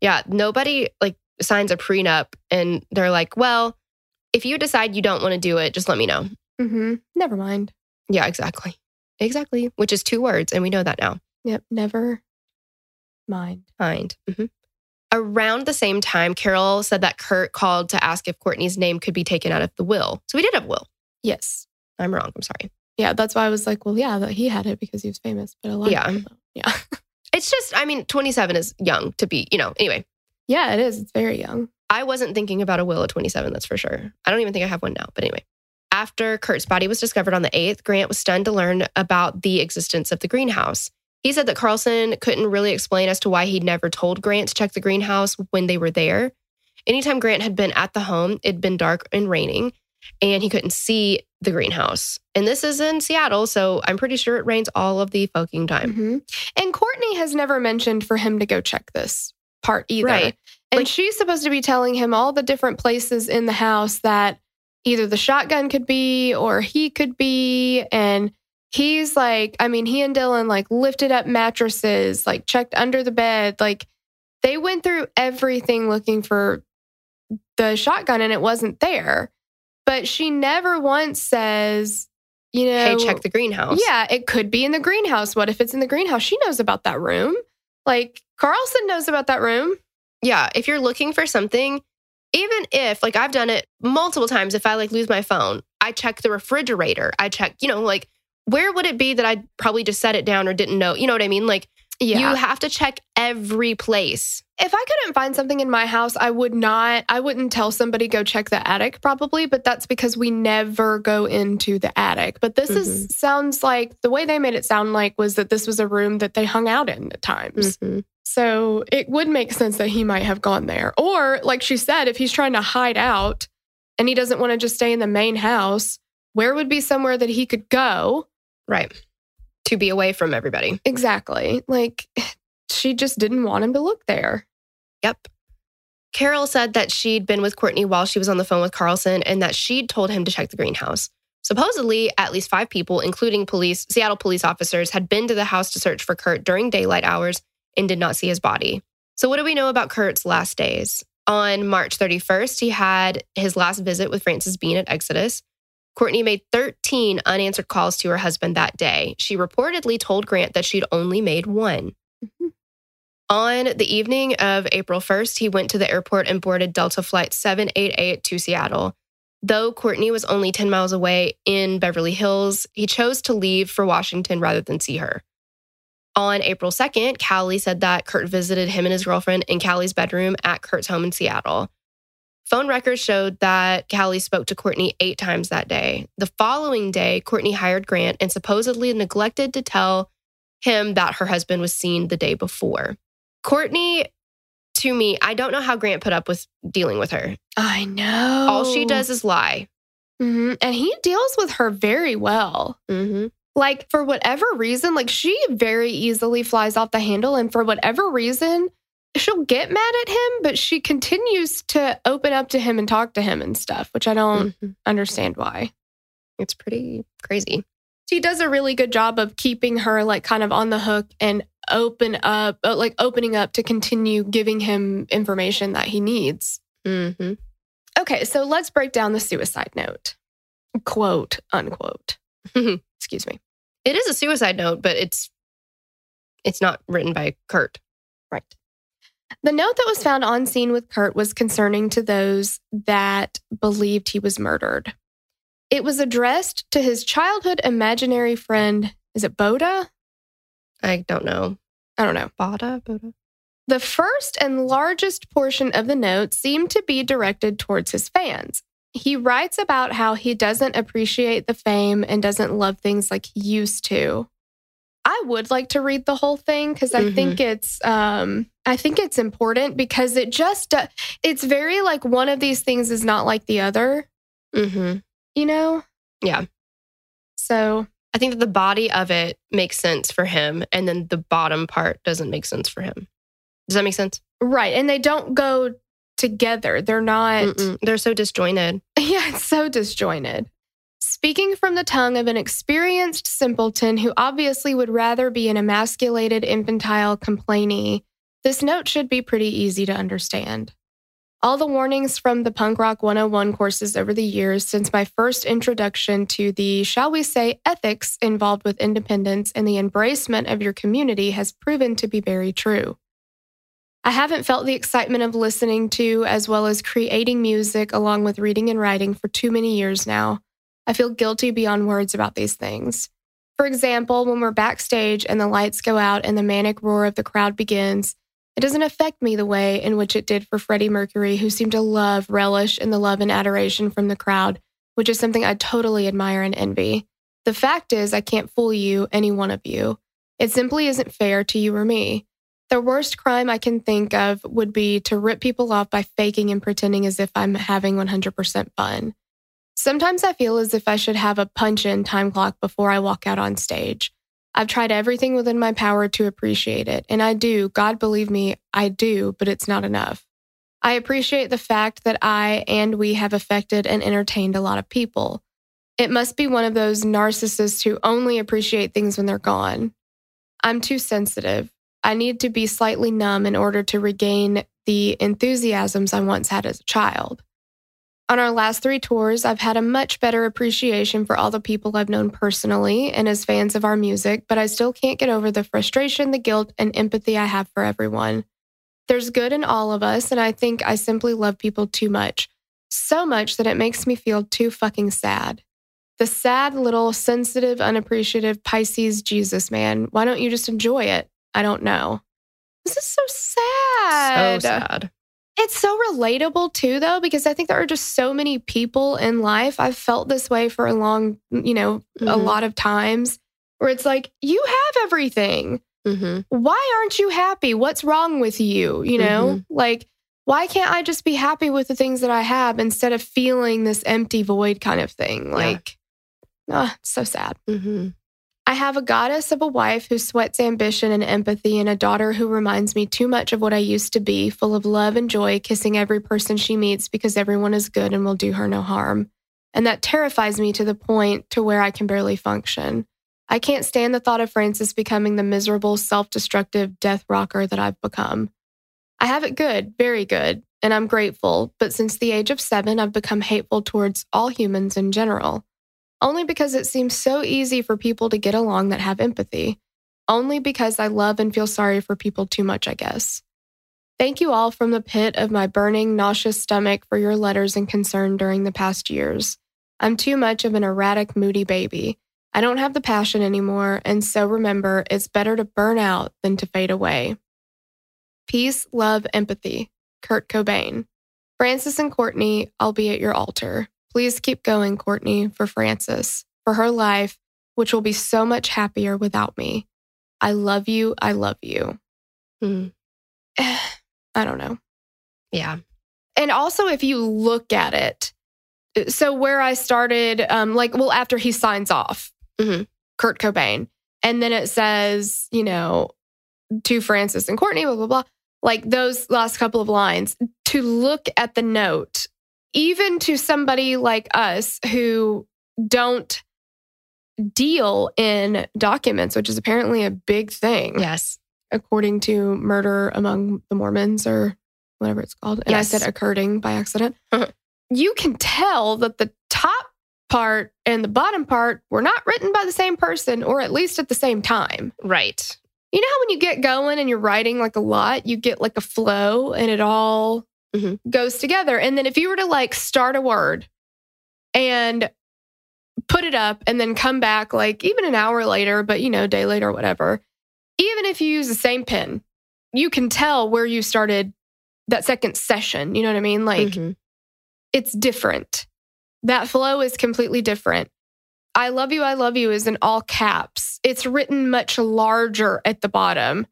Yeah. Nobody like signs a prenup and they're like, well, if you decide you don't want to do it, just let me know. Mm-hmm. Never mind. Yeah, exactly. Exactly. Which is two words. And we know that now. Yep. Never mind. Mind. Mhm. Around the same time, Carroll said that Kurt called to ask if Courtney's name could be taken out of the will. So we did have a will. Yes. I'm wrong. I'm sorry. Yeah. That's why I was like, well, yeah, that he had it because he was famous, but a lot Yeah. of people don't. Yeah. It's just, I mean, 27 is young to be, you know, anyway. yeah, it is. It's very young. I wasn't thinking about a will at 27, that's for sure. I don't even think I have one now, but anyway. After Kurt's body was discovered on the 8th, Grant was stunned to learn about the existence of the greenhouse. He said that Carlson couldn't really explain as to why he'd never told Grant to check the greenhouse when they were there. Anytime Grant had been at the home, it'd been dark and raining, and he couldn't see the greenhouse. And this is in Seattle, so I'm pretty sure it rains all of the fucking time. hmm And Courtney has never mentioned for him to go check this part either. Right. And Like- she's supposed to be telling him all the different places in the house that either the shotgun could be or he could be. And he's like, I mean, he and Dylan like lifted up mattresses, like checked under the bed. Like they went through everything looking for the shotgun and it wasn't there. But she never once says, you know, Hey, check the greenhouse. yeah, it could be in the greenhouse. What if it's in the greenhouse? She knows about that room. Like Carlson knows about that room. yeah, if you're looking for something, even if like I've done it multiple times, if I like lose my phone, I check the refrigerator. I check, you know, like where would it be that I probably just set it down or didn't know? You know what I mean? Like you have to check every place. if I couldn't find something in my house, I would not, I wouldn't tell somebody go check the attic probably, but that's because we never go into the attic. But this is sounds like the way they made it sound like was that this was a room that they hung out in at times. Mhm. So it would make sense that he might have gone there. Or, like she said, if he's trying to hide out and he doesn't want to just stay in the main house, where would be somewhere that he could go? Right. To be away from everybody. Exactly. Like she just didn't want him to look there. Yep. Carroll said that she'd been with Courtney while she was on the phone with Carlson and that she'd told him to check the greenhouse. Supposedly, at least five people, including police, Seattle police officers, had been to the house to search for Kurt during daylight hours and did not see his body. So, what do we know about Kurt's last days? On March 31st, he had his last visit with Frances Bean at Exodus. Courtney made 13 unanswered calls to her husband that day. She reportedly told Grant that she'd only made one. Mm-hmm. On the evening of April 1st, he went to the airport and boarded Delta Flight 788 to Seattle. Though Courtney was only 10 miles away in Beverly Hills, he chose to leave for Washington rather than see her. On April 2nd, Cali said that Kurt visited him and his girlfriend in Cali's bedroom at Kurt's home in Seattle. Phone records showed that Cali spoke to Courtney eight times that day. The following day, Courtney hired Grant and supposedly neglected to tell him that her husband was seen the day before. Courtney, to me, I don't know how Grant put up with dealing with her. I know. All she does is lie. Mhm. And he deals with her very well. Mm-hmm. Like, for whatever reason, like she very easily flies off the handle. And for whatever reason, she'll get mad at him, but she continues to open up to him and talk to him and stuff, which I don't understand why. Mm-hmm. It's pretty crazy. She does a really good job of keeping her like kind of on the hook and open up, uh, like opening up to continue giving him information that he needs. Mm-hmm. Okay, so let's break down the suicide note. Quote, unquote. Excuse me. It is a suicide note, but it's it's not written by Kurt. Right. The note that was found on scene with Kurt was concerning to those that believed he was murdered. It was addressed to his childhood imaginary friend. Is it Boddah? I don't know. I don't know. Boddah? Boddah. The first and largest portion of the note seemed to be directed towards his fans. He writes about how he doesn't appreciate the fame and doesn't love things like he used to. I would like to read the whole thing because I Mhm. think it's um I think it's important because it just uh, it's very like one of these things is not like the other, Mm-hmm. you know? Yeah. So, I think that the body of it makes sense for him, and then the bottom part doesn't make sense for him. Does that make sense? right, and they don't go together. They're not Mm-mm. They're so disjointed. Yeah, it's so disjointed. Speaking from the tongue of an experienced simpleton who obviously would rather be an emasculated infantile complainee, this note should be pretty easy to understand. All the warnings from the Punk Rock 101 courses over the years since my first introduction to the, shall we say, ethics involved with independence and the embracement of your community has proven to be very true. I haven't felt the excitement of listening to as well as creating music along with reading and writing for too many years now. I feel guilty beyond words about these things. For example, when we're backstage and the lights go out and the manic roar of the crowd begins, it doesn't affect me the way in which it did for Freddie Mercury, who seemed to love, relish in the love and adoration from the crowd, which is something I totally admire and envy. The fact is, I can't fool you, any one of you. It simply isn't fair to you or me. The worst crime I can think of would be to rip people off by faking and pretending as if I'm having 100% fun. Sometimes I feel as if I should have a punch in time clock before I walk out on stage. I've tried everything within my power to appreciate it, and I do, God believe me, I do, but it's not enough. I appreciate the fact that I and we have affected and entertained a lot of people. It must be one of those narcissists who only appreciate things when they're gone. I'm too sensitive. I need to be slightly numb in order to regain the enthusiasms I once had as a child. On our last three tours, I've had a much better appreciation for all the people I've known personally and as fans of our music, but I still can't get over the frustration, the guilt, and empathy I have for everyone. There's good in all of us, and I think I simply love people too much. So much that it makes me feel too fucking sad. The sad little sensitive, unappreciative Pisces Jesus man. Why don't you just enjoy it? I don't know. This is so sad. So sad. It's so relatable too, though, because I think there are just so many people in life. I've felt this way for a long, you know, a Mhm. lot of times where it's like, you have everything. Mm-hmm. Why aren't you happy? What's wrong with you? You know, like, why can't I just be happy with the things that I have instead of feeling this empty void kind of thing? Like, ah, so sad. Mm-hmm. I have a goddess of a wife who sweats ambition and empathy, and a daughter who reminds me too much of what I used to be, full of love and joy, kissing every person she meets because everyone is good and will do her no harm. And that terrifies me to the point to where I can barely function. I can't stand the thought of Frances becoming the miserable, self destructive death rocker that I've become. I have it good, very good, and I'm grateful, but since the age of seven, I've become hateful towards all humans in general only because it seems so easy for people to get along that have empathy. Only because I love and feel sorry for people too much, I guess. Thank you all from the pit of my burning, nauseous stomach for your letters and concern during the past years. I'm too much of an erratic, moody baby. I don't have the passion anymore, and so remember, it's better to burn out than to fade away. Peace, love, empathy. Kurt Cobain. Frances and Courtney, I'll be at your altar. Please keep going, Courtney, for Frances, for her life, which will be so much happier without me. I love you. I love you. Mm. I don't know. Yeah. And also, if you look at it, so where I started, um, like, well, after he signs off, Mhm. Kurt Cobain, and then it says, you know, to Frances and Courtney, blah, blah, blah. Like those last couple of lines, to look at the note, even to somebody like us who don't deal in documents, which is apparently a big thing Yes. according to Murder Among the Mormons or whatever it's called. And Yes. I said occurring by accident. Uh-huh. you can tell that the top part and the bottom part were not written by the same person or at least at the same time. Right. You know how when you get going and you're writing like a lot, you get like a flow and it all Mhm. goes together. And then if you were to like start a word and put it up and then come back like even an hour later, but you know, day later or whatever, even if you use the same pen, you can tell where you started that second session. You know what I mean? Like Mhm. it's different. That flow is completely different. I love you, I love you is in all caps. It's written much larger at the bottom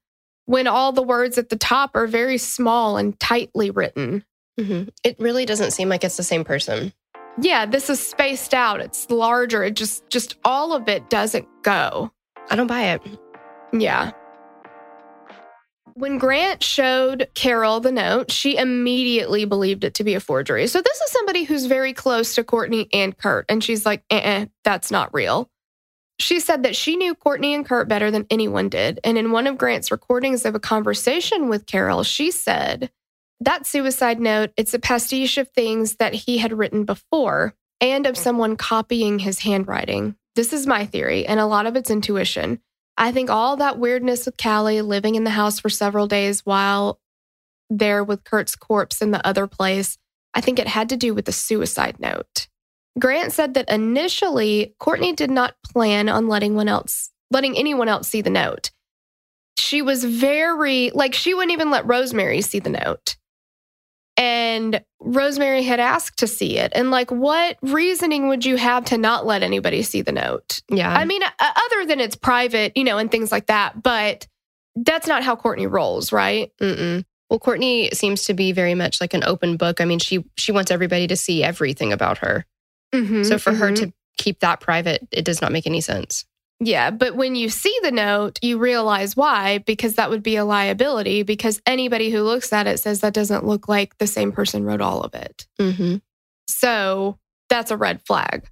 when all the words at the top are very small and tightly written. Mhm. It really doesn't seem like it's the same person. Yeah, this is spaced out. It's larger. It just just all of it doesn't go. I don't buy it. Yeah. When Grant showed Carroll the note, she immediately believed it to be a forgery. So this is somebody who's very close to Courtney and Kurt, and she's like, eh, that's not real. She said that she knew Courtney and Kurt better than anyone did. And in one of Grant's recordings of a conversation with Carroll, she said, That suicide note, it's a pastiche of things that he had written before and of someone copying his handwriting. This is my theory, and a lot of it's intuition. I think all that weirdness with Cali living in the house for several days while there with Kurt's corpse in the other place, I think it had to do with the suicide note. Grant said that initially Courtney did not plan on letting one else letting anyone else see the note. She was very like she wouldn't even let Rosemary see the note. And Rosemary had asked to see it. And like what reasoning would you have to not let anybody see the note? Yeah. I mean, uh, other than it's private, you know, and things like that, but that's not how Courtney rolls, right? Mm-mm. Well, Courtney seems to be very much like an open book. I mean, she she wants everybody to see everything about her. Mm-hmm, So for her mhm. to keep that private, it does not make any sense. Yeah, but when you see the note, you realize why, because that would be a liability, because anybody who looks at it says that doesn't look like the same person wrote all of it. Mm-hmm. So that's a red flag.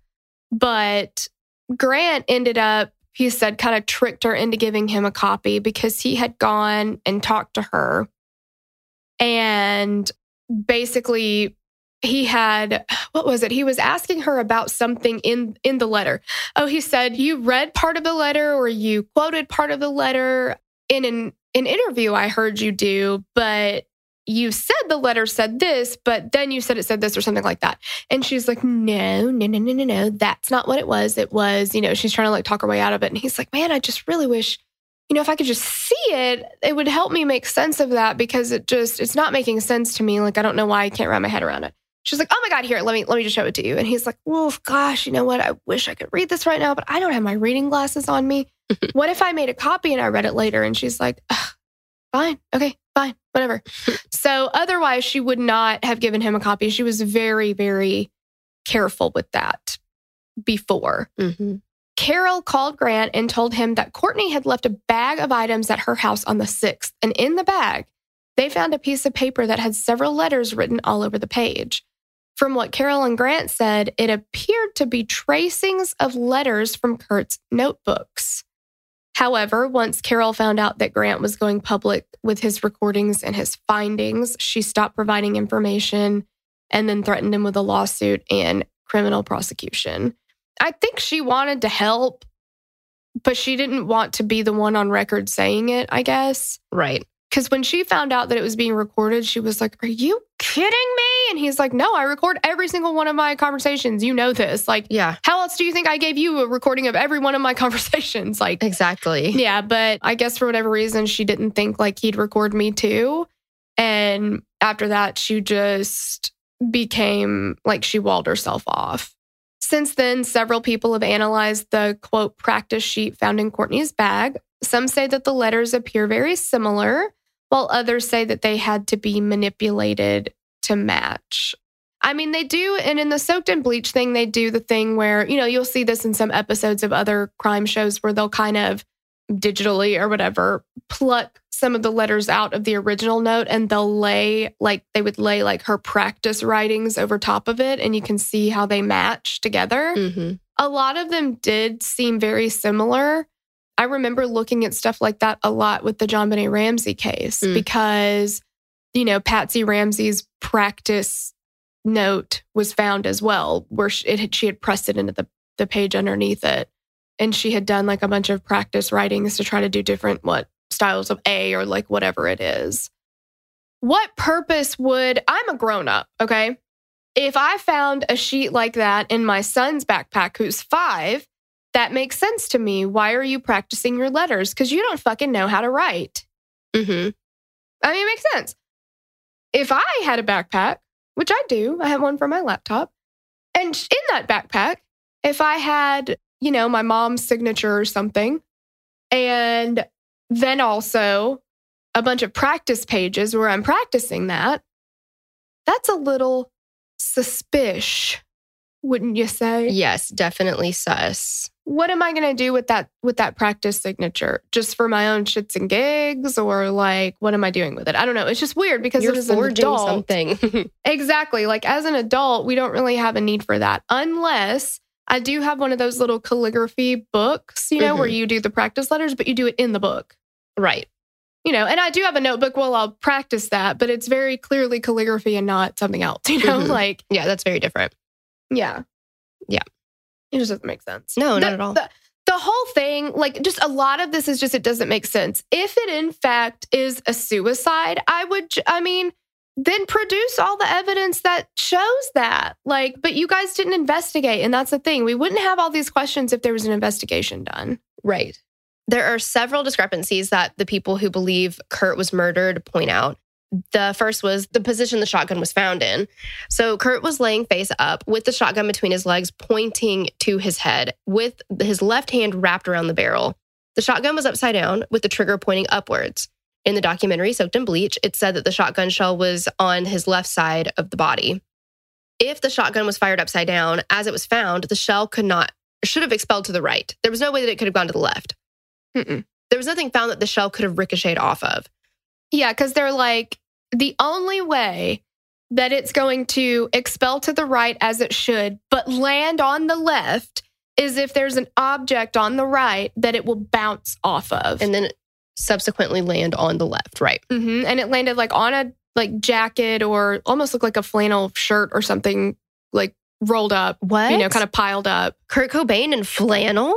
But Grant ended up, he said, kind of tricked her into giving him a copy because he had gone and talked to her. And basically, he had what was it? He was asking her about something in in the letter. Oh he said you read part of the letter or you quoted part of the letter? In an an interview i heard you do but you said the letter said this but then you said it said this or something like that. And she's like no no no no no no that's not what it was. It was you know she's trying to like talk her way out of it. And he's like man i just really wish you know if i could just see it it would help me make sense of that because it just it's not making sense to me. Like i don't know why i can't wrap my head around it She's like, "Oh my god, here, let me let me just show it to you." And he's like, "Well, gosh, you know what? I wish I could read this right now, but I don't have my reading glasses on me. what if I made a copy and I read it later?" And she's like, "Fine, okay, fine, whatever." so otherwise, she would not have given him a copy. She was very, very careful with that before. Mm-hmm. Carroll called Grant and told him that Courtney had left a bag of items at her house on the 6th. And in the bag, they found a piece of paper that had several letters written all over the page. From what Carroll and Grant said, it appeared to be tracings of letters from Kurt's notebooks. However, once Carroll found out that Grant was going public with his recordings and his findings, she stopped providing information and then threatened him with a lawsuit and criminal prosecution. I think she wanted to help, but she didn't want to be the one on record saying it, I guess. Right. Because when she found out that it was being recorded, she was like, Are you kidding me? And he's like, No, I record every single one of my conversations. You know this. Like, Yeah. how else do you think I gave you a recording of every one of my conversations? Like, Exactly. yeah, but I guess for whatever reason, she didn't think like he'd record me too. And after that, she just became like she walled herself off. Since then, several people have analyzed the quote practice sheet found in Courtney's bag. Some say that the letters appear very similar, while others say that they had to be manipulated to match. I mean, they do, and in the soaked in bleach thing, they do the thing where, you know, you'll see this in some episodes of other crime shows where they'll kind of digitally or whatever pluck some of the letters out of the original note and they'll lay like they would lay like her practice writings over top of it and you can see how they match together. Mm-hmm. A lot of them did seem very similar. I remember looking at stuff like that a lot with the JonBenét Ramsey case Mm. because, you know, Patsy Ramsey's practice note was found as well, where she, it had, she had pressed it into the, the page underneath it. And she had done like a bunch of practice writings to try to do different, what, styles of A or like whatever it is. What purpose would, I'm a grown up, okay? If I found a sheet like that in my son's backpack, who's five, that makes sense to me. Why are you practicing your letters? Because you don't fucking know how to write. Mm-hmm. I mean, it makes sense. If I had a backpack, which I do, I have one for my laptop, and in that backpack, if I had, you know, my mom's signature or something, and then also a bunch of practice pages where I'm practicing that, that's a little suspicious, wouldn't you say? Yes, definitely sus. What am I going to do with that with that practice signature? Just for my own shits and gigs, or like what am I doing with it? I don't know. It's just weird because You're as an adult, something. exactly. Like as an adult, we don't really have a need for that unless I do have one of those little calligraphy books, you know, where you do the practice letters, but you do it in the book. right. You know, and I do have a notebook Well, I'll practice that, but it's very clearly calligraphy and not something else. You know, Mhm. like Yeah, that's very different. yeah, Yeah. It just doesn't make sense. No, The- not at all. The, the whole thing, like, just a lot of this is just it doesn't make sense. If it in fact is a suicide, I would, I mean, then produce all the evidence that shows that. Like, but you guys didn't investigate, and that's the thing. We wouldn't have all these questions if there was an investigation done. Right. There are several discrepancies that the people who believe Kurt was murdered point out. The first was the position the shotgun was found in. So Kurt was laying face up with the shotgun between his legs, pointing to his head, with his left hand wrapped around the barrel. The shotgun was upside down, with the trigger pointing upwards. In the documentary, Soaked in Bleach, it said that the shotgun shell was on his left side of the body. If the shotgun was fired upside down, as it was found, the shell could not, should have expelled to the right. There was no way that it could have gone to the left. Mm-mm. There was nothing found that the shell could have ricocheted off of. Yeah, because they're like, the only way that it's going to expel to the right as it should, but land on the left is if there's an object on the right that it will bounce off of. and then subsequently land on the left, right? hmm And it landed like on a like jacket or almost looked like a flannel shirt or something like rolled up, What? you know, kind of piled up. Kurt Cobain in flannel?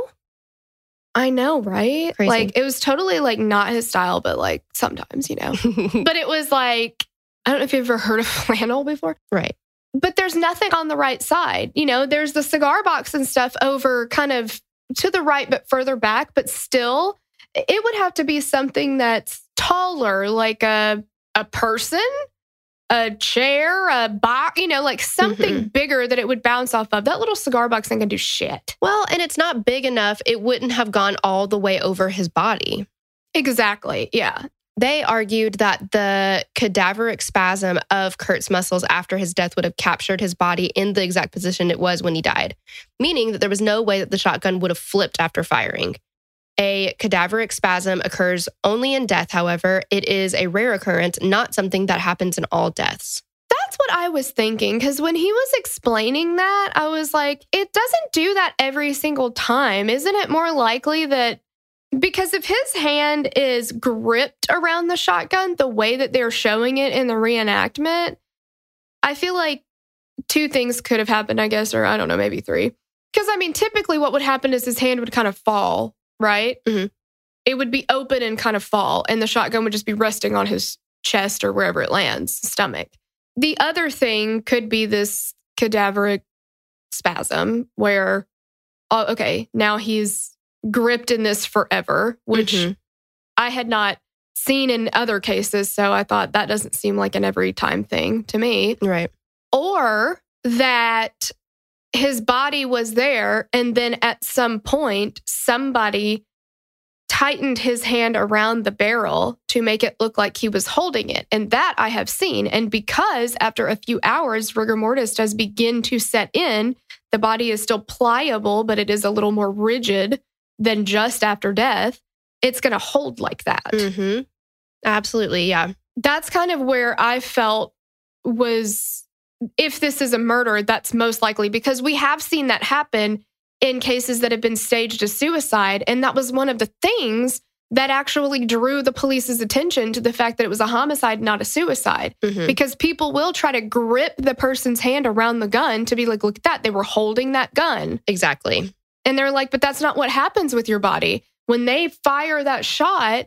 I know, right? Crazy. Like it was totally like not his style, but like sometimes, you know. but it was like, I don't know if you've ever heard of flannel before. right. but there's nothing on the right side. You know, there's the cigar box and stuff over kind of to the right, but further back, but still, it would have to be something that's taller, like a a person, a chair, a box, you know, like mm-hmm. something bigger that it would bounce off of. That little cigar box ain't gonna do shit. Well, and it's not big enough. It wouldn't have gone all the way over his body. Exactly. Yeah. They argued that the cadaveric spasm of Kurt's muscles after his death would have captured his body in the exact position it was when he died, meaning that there was no way that the shotgun would have flipped after firing. A cadaveric spasm occurs only in death, however. It is a rare occurrence, not something that happens in all deaths. That's what I was thinking. Because when he was explaining that, I was like, it doesn't do that every single time. Isn't it more likely that because if his hand is gripped around the shotgun the way that they're showing it in the reenactment, I feel like two things could have happened, I guess, or I don't know, maybe three. Because I mean, typically what would happen is his hand would kind of fall, right? Mhm. It would be open and kind of fall, and the shotgun would just be resting on his chest or wherever it lands, stomach. The other thing could be this cadaveric spasm where, oh, okay, now he's gripped in this forever, which Mhm. I had not seen in other cases. So I thought that doesn't seem like an every time thing to me. Right. Or that his body was there and then at some point somebody tightened his hand around the barrel to make it look like he was holding it. And that I have seen. And because after a few hours, rigor mortis does begin to set in, the body is still pliable, but it is a little more rigid than just after death. It's going to hold like that hmm Absolutely. Yeah. that's kind of where I felt was if this is a murder, that's most likely because we have seen that happen in cases that have been staged as suicide. And that was one of the things that actually drew the police's attention to the fact that it was a homicide, not a suicide. Mhm. Because people will try to grip the person's hand around the gun to be like, look at that, they were holding that gun. Exactly. And they're like, but that's not what happens with your body. When they fire that shot,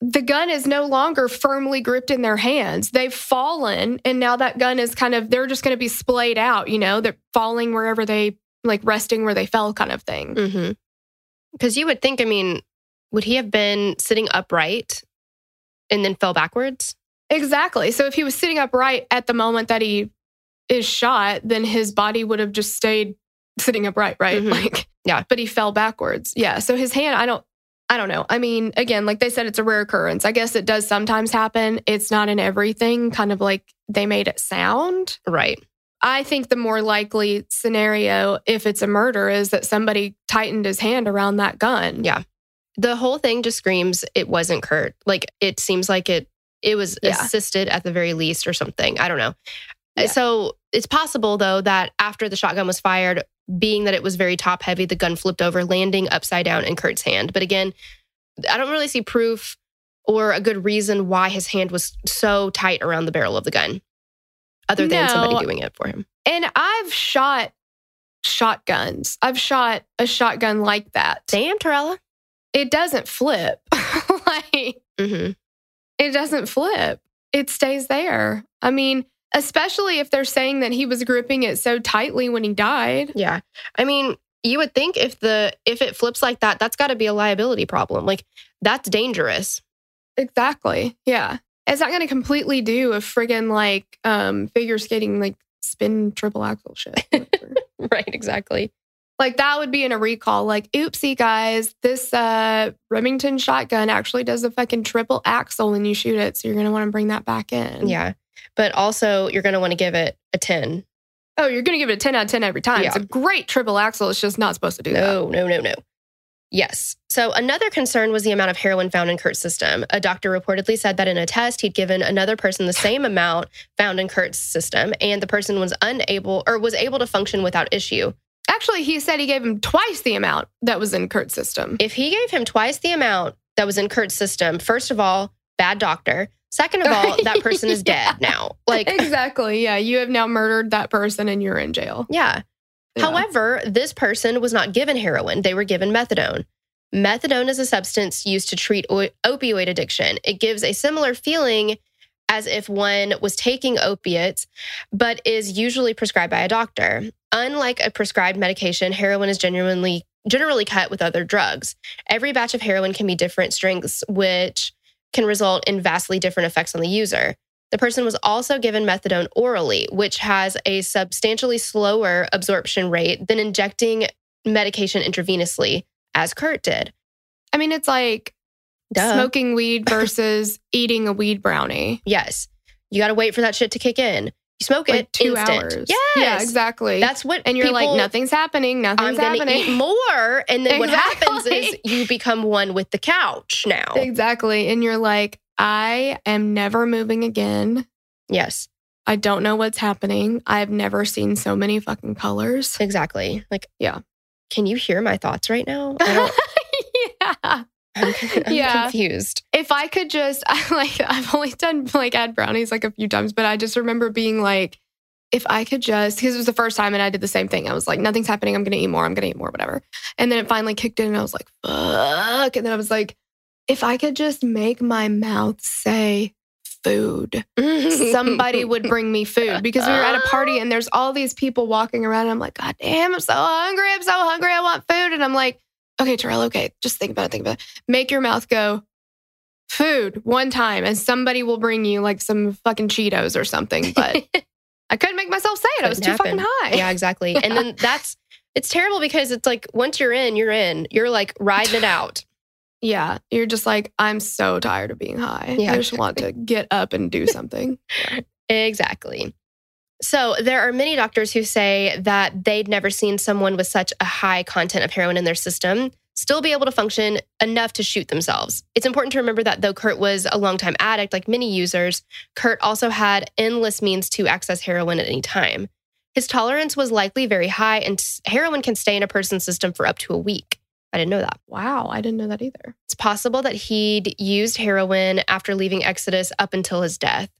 the gun is no longer firmly gripped in their hands. They've fallen, and now that gun is kind of, they're just going to be splayed out, you know, they're falling wherever they, like resting where they fell, kind of thing. Mm-hmm. Because you would think, I mean, would he have been sitting upright and then fell backwards? Exactly. So if he was sitting upright at the moment that he is shot, then his body would have just stayed sitting upright, right? Mhm. Like, Yeah. But he fell backwards. Yeah. So his hand, I don't, I don't know. I mean, again, like they said, it's a rare occurrence. I guess it does sometimes happen. It's not in everything, kind of like they made it sound. Right. I think the more likely scenario, if it's a murder, is that somebody tightened his hand around that gun. Yeah. The whole thing just screams it wasn't Kurt. Like it seems like it it was Yeah. assisted at the very least or something. I don't know. Yeah. So it's possible though that after the shotgun was fired, being that it was very top heavy, the gun flipped over, landing upside down in Kurt's hand. But again, I don't really see proof or a good reason why his hand was so tight around the barrel of the gun, other than somebody doing it for him. And I've shot shotguns. I've shot a shotgun like that. Damn, Torella. It doesn't flip. like hmm it doesn't flip. It stays there. I mean, especially if they're saying that he was gripping it so tightly when he died. Yeah. I mean, you would think if the if it flips like that, that's got to be a liability problem. Like that's dangerous. Exactly. Yeah. It's not going to completely do a friggin' like um figure skating like spin triple axel shit. right, exactly. like that would be in a recall like oopsie guys, this uh Remington shotgun actually does a fucking triple axel when you shoot it, so you're going to want to bring that back in. Yeah. But also you're going to want to give it a 10. Oh, you're going to give it a 10 out of 10 every time. It's a great triple axel. It's just not supposed to do that. No, no, no, no. Yes. So another concern was the amount of heroin found in Kurt's system. A doctor reportedly said that in a test, he'd given another person the same amount found in Kurt's system, and the person was unable or was able to function without issue. Actually, he said he gave him twice the amount that was in Kurt's system. If he gave him twice the amount that was in Kurt's system, first of all, bad doctor. Second of all, that person is dead now. Like, exactly. Yeah. You have now murdered that person and you're in jail. yeah. Yeah. However, this person was not given heroin, they were given methadone. Methadone is a substance used to treat o- opioid addiction. It gives a similar feeling as if one was taking opiates, but is usually prescribed by a doctor. Unlike a prescribed medication, heroin is genuinely generally cut with other drugs. Every batch of heroin can be different strengths, which can result in vastly different effects on the user. The person was also given methadone orally, which has a substantially slower absorption rate than injecting medication intravenously, as Kurt did. I mean, it's like Duh. smoking weed versus eating a weed brownie. Yes. You got to wait for that shit to kick in. You smoke Like it two instant. hours. Yes. Yeah, exactly. That's what and you're like, people- nothing's happening. I'm Nothing's going to happening. eat more. And then what happens is you become one with the couch now. Exactly. And you're like, I am never moving again. Yes, I don't know what's happening. I've never seen so many fucking colors. exactly. Like, Yeah. Can you hear my thoughts right now? Yeah. I'm, I'm Yeah. confused. If I could just, I like, I've only done like ad brownies like a few times, but I just remember being like, if I could just, because it was the first time and I did the same thing. I was like, nothing's happening. I'm going to eat more. I'm going to eat more, whatever. And then it finally kicked in and I was like, fuck. And then I was like, if I could just make my mouth say food, somebody would bring me food because we were at a party and there's all these people walking around. And I'm like, God damn, I'm so hungry. I'm so hungry. I want food. And I'm like, okay, Terrell, okay, just think about it. Think about it. Make your mouth go food one time and somebody will bring you like some fucking Cheetos or something. But I couldn't make myself say it. I was too Couldn't fucking high. Yeah, exactly. And then that's it's terrible because it's like once you're in, you're in. You're like riding it out. Yeah. You're just like, I'm so tired of being high. Yeah, I just want to get up and do something. Exactly. So there are many doctors who say that they'd never seen someone with such a high content of heroin in their system still be able to function enough to shoot themselves. It's important to remember that though Kurt was a longtime addict, like many users, Kurt also had endless means to access heroin at any time. His tolerance was likely very high, and heroin can stay in a person's system for up to a week. I didn't know that. wow. I didn't know that either. It's possible that he'd used heroin after leaving Exodus up until his death.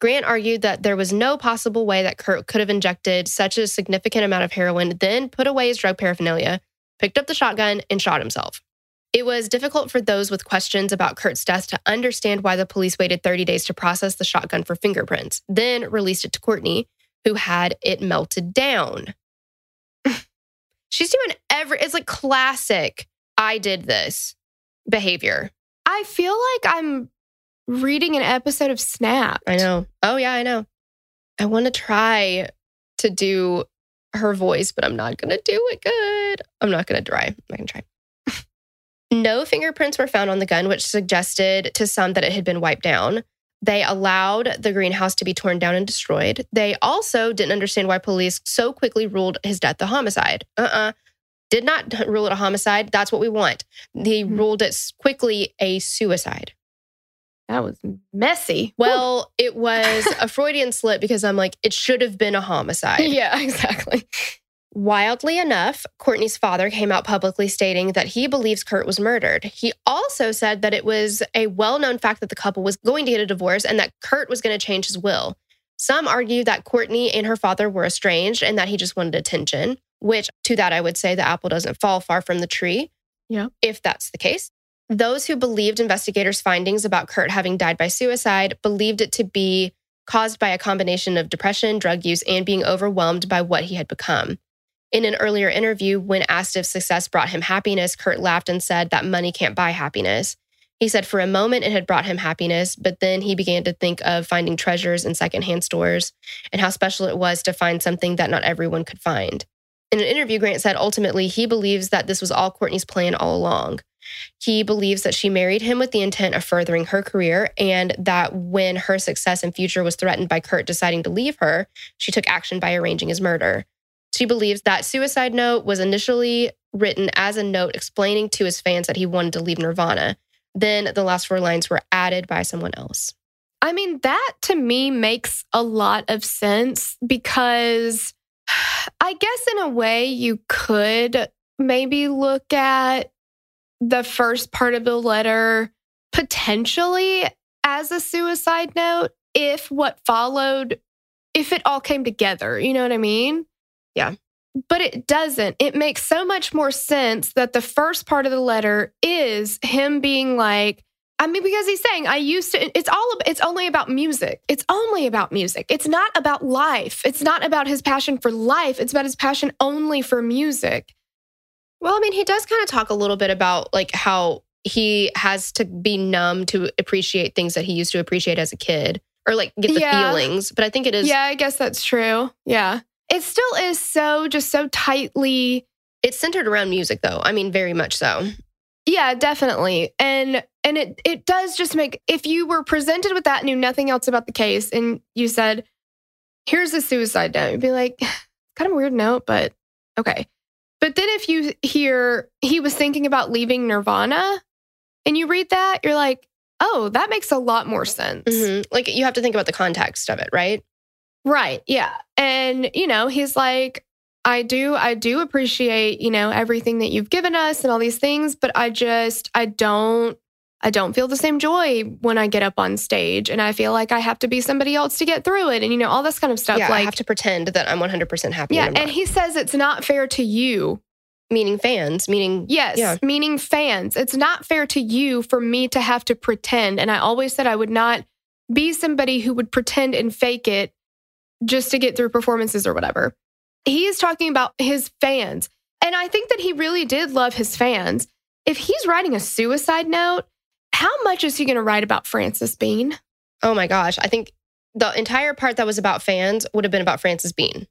Grant argued that there was no possible way that Kurt could have injected such a significant amount of heroin, then put away his drug paraphernalia, picked up the shotgun, and shot himself. It was difficult for those with questions about Kurt's death to understand why the police waited 30 days to process the shotgun for fingerprints, then released it to Courtney, who had it melted down. She's doing every, it's like classic, I did this behavior. I feel like I'm reading an episode of Snap. I know. Oh, yeah, I know. I want to try to do her voice, but I'm not going to do it good. I'm not going to try. I'm not going to try. no fingerprints were found on the gun, which suggested to some that it had been wiped down. They allowed the greenhouse to be torn down and destroyed. They also didn't understand why police so quickly ruled his death a homicide. Uh uh Did not rule it a homicide. That's what we want. They Mhm. ruled it quickly a suicide. That was messy. Well, it was a Freudian slip because I'm like, it should have been a homicide. yeah, exactly. Wildly enough, Courtney's father came out publicly stating that he believes Kurt was murdered. He also said that it was a well known fact that the couple was going to get a divorce and that Kurt was going to change his will. Some argue that Courtney and her father were estranged and that he just wanted attention, which to that I would say the apple doesn't fall far from the tree. Yeah. If that's the case. Those who believed investigators' findings about Kurt having died by suicide believed it to be caused by a combination of depression, drug use, and being overwhelmed by what he had become. In an earlier interview, when asked if success brought him happiness, Kurt laughed and said that money can't buy happiness. He said for a moment it had brought him happiness, but then he began to think of finding treasures in secondhand stores and how special it was to find something that not everyone could find. In an interview, Grant said ultimately he believes that this was all Courtney's plan all along. He believes that she married him with the intent of furthering her career, and that when her success and future was threatened by Kurt deciding to leave her, she took action by arranging his murder. She believes that suicide note was initially written as a note explaining to his fans that he wanted to leave Nirvana. Then the last four lines were added by someone else. I mean, that to me makes a lot of sense because I guess in a way you could maybe look at the first part of the letter potentially as a suicide note if what followed, if it all came together. You know what I mean? Yeah. But it doesn't. It makes so much more sense that the first part of the letter is him being like, I mean, because he's saying, I used to, it's all, it's only about music. It's only about music. It's not about life. It's not about his passion for life. It's about his passion only for music. Well, I mean, he does kind of talk a little bit about like how he has to be numb to appreciate things that he used to appreciate as a kid or like get the Yeah. feelings. But I think it is, yeah, I guess that's true. Yeah. It still is so, just so tightly. it's centered around music though. I mean, very much so. Yeah, definitely. And, and it, it does just make, if you were presented with that, knew nothing else about the case, and you said, here's a suicide note, you'd be like, kind of weird note, but okay. But then if you hear he was thinking about leaving Nirvana and you read that, you're like, oh, that makes a lot more sense. Mhm. Like you have to think about the context of it, right? Right. Yeah. And, you know, he's like, I do, I do appreciate, you know, everything that you've given us and all these things, but I just, I don't, I don't feel the same joy when I get up on stage. And I feel like I have to be somebody else to get through it. And, you know, all this kind of stuff. yeah, I have to pretend that I'm 100% happy. yeah. And not. he says it's not fair to you. meaning fans, meaning Yes. Yeah. Meaning fans. It's not fair to you for me to have to pretend. And I always said I would not be somebody who would pretend and fake it just to get through performances or whatever. He is talking about his fans. And I think that he really did love his fans. If he's writing a suicide note, how much is he going to write about Frances Bean? oh my gosh, I think the entire part that was about fans would have been about Frances Bean.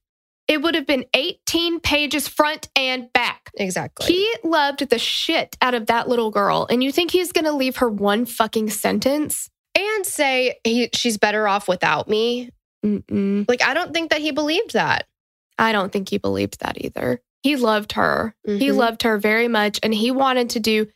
It would have been 18 pages front and back. Exactly. He loved the shit out of that little girl. And you think he's going to leave her one fucking sentence? and say he, she's better off without me. Mm-mm. Like I don't think that he believed that. I don't think he believed that either. He loved her. He Mhm. loved her very much. And he wanted to do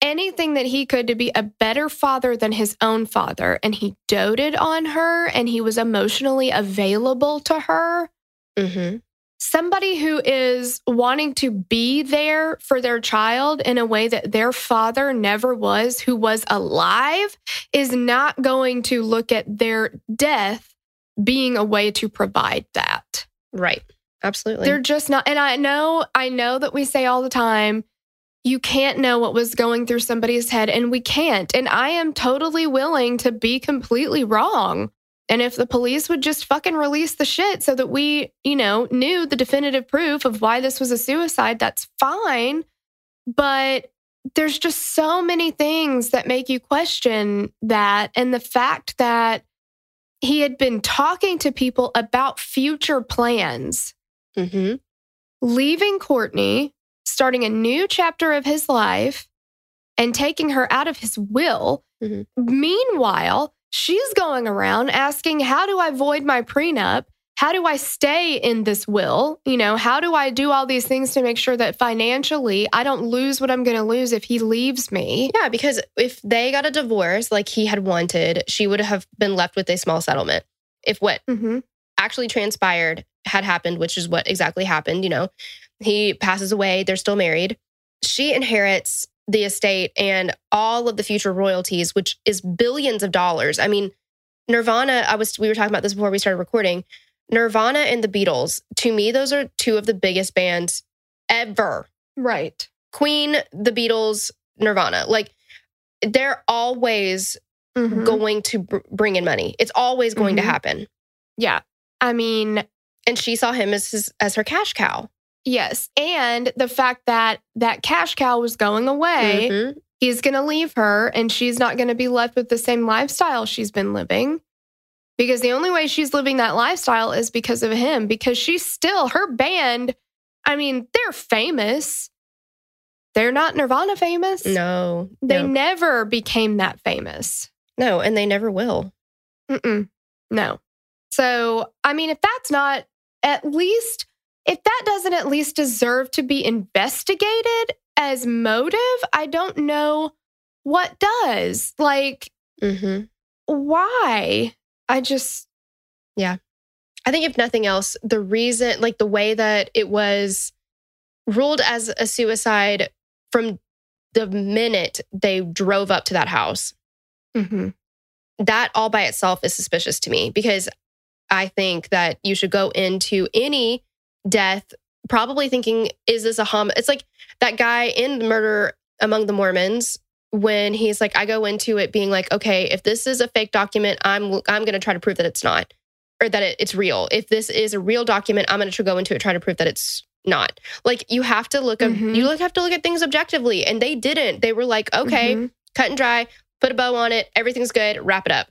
anything that he could to be a better father than his own father. And he doted on her and he was emotionally available to her. Mm-hmm. Somebody who is wanting to be there for their child in a way that their father never was, who was alive, is not going to look at their death being a way to provide that. Right. Absolutely. They're just not. And I know, I know that we say all the time, you can't know what was going through somebody's head, and we can't. And I am totally willing to be completely wrong. And if the police would just fucking release the shit so that we, you know, knew the definitive proof of why this was a suicide, that's fine. But there's just so many things that make you question that. And the fact that he had been talking to people about future plans mm-hmm. leaving Courtney, starting a new chapter of his life, and taking her out of his will. Mhm. Meanwhile, she's going around asking, How do I void my prenup? How do I stay in this will? You know, how do I do all these things to make sure that financially I don't lose what I'm going to lose if he leaves me? Yeah, because if they got a divorce like he had wanted, she would have been left with a small settlement. If what Mm-hmm. actually transpired had happened, which is what exactly happened, you know, he passes away, they're still married. She inherits the estate and all of the future royalties, which is billions of dollars. I mean, Nirvana, I was we were talking about this before we started recording. Nirvana and the Beatles, to me, those are two of the biggest bands ever. Right. Queen, the Beatles, Nirvana. Like they're always Mhm. going to br- bring in money. It's always going Mhm. to happen. Yeah. I mean, And she saw him as his, as her cash cow. Yes. And the fact that that cash cow was going away, Mhm. he's going to leave her and she's not going to be left with the same lifestyle she's been living. Because the only way she's living that lifestyle is because of him, because she's still, her band, I mean, they're famous. They're not Nirvana famous. No, They no, never became that famous. no, and they never will. Mm-mm. No. So, I mean, if that's not at least, if that doesn't at least deserve to be investigated as motive, I don't know what does. Like, hmm why? I just, Yeah. I think if nothing else, the reason, like the way that it was ruled as a suicide from the minute they drove up to that house, mhm. that all by itself is suspicious to me because I think that you should go into any death probably thinking, is this a hom? It's like that guy in Murder Among the Mormons when he's like, I go into it being like, okay, if this is a fake document, I'm I'm going to try to prove that it's not or that it, it's real. If this is a real document, I'm going to go into it try to prove that it's not. Like you have to look, Mhm. you look have to look at things objectively, and they didn't. They were like, okay, Mhm. cut and dry, put a bow on it, everything's good, wrap it up.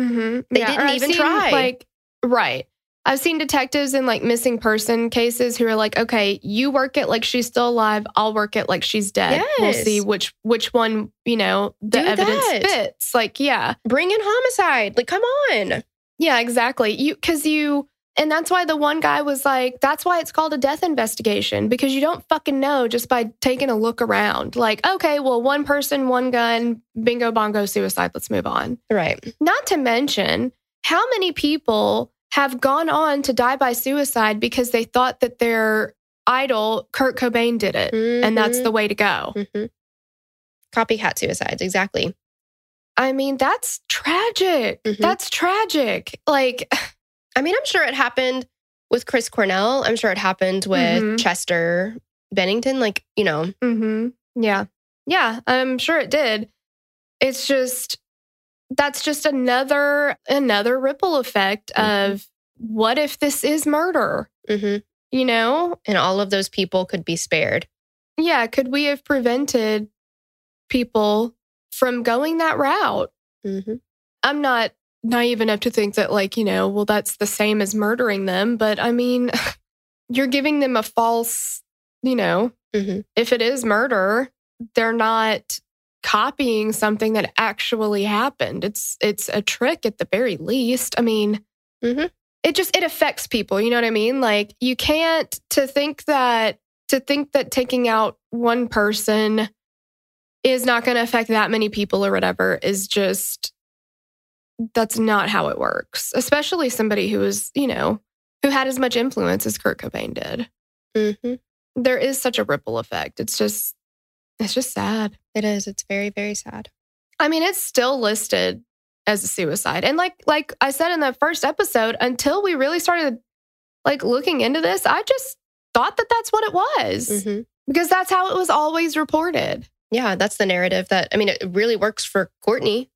Mm-hmm. They or didn't even seen, try. Like, right. I've seen detectives in like missing person cases who are like, okay, you work it like she's still alive. I'll work it like she's dead. We'll see which which one you know the Do evidence that. fits. Like, yeah, Bring in homicide. Like, come on. yeah, exactly. You because you and that's why the one guy was like, that's why it's called a death investigation because you don't fucking know just by taking a look around. Like, okay, well, one person, one gun, bingo bongo, suicide. Let's move on. Right. Not to mention, how many people have gone on to die by suicide because they thought that their idol, Kurt Cobain, did it. And that's the way to go. hmm copycat suicides. Exactly. I mean, that's tragic. Mhm. That's tragic. Like, I mean, I'm sure it happened with Chris Cornell. I'm sure it happened with Mhm. Chester Bennington. Like, you know, hmm yeah. Yeah, I'm sure it did. It's just, that's just another, another ripple effect Mhm. of what if this is murder? hmm You know, and all of those people could be spared. yeah, could we have prevented people from going that route? hmm I'm not naive enough to think that, like, you know, well, that's the same as murdering them. But I mean, you're giving them a false, you know, Mhm. if it is murder, they're not copying something that actually happened. It's it's a trick at the very least. I mean, Mhm. it just it affects people. You know what I mean? Like you can't to think that to think that taking out one person is not going to affect that many people or whatever is just that's not how it works. Especially somebody who is, you know, who had as much influence as Kurt Cobain did. hmm There is such a ripple effect. It's just it's just sad. It is. It's very, very sad. I mean, it's still listed as a suicide. And like like I said in the first episode, until we really started like looking into this, I just thought that that's what it was hmm because that's how it was always reported. Yeah, that's the narrative that, I mean, it really works for Courtney.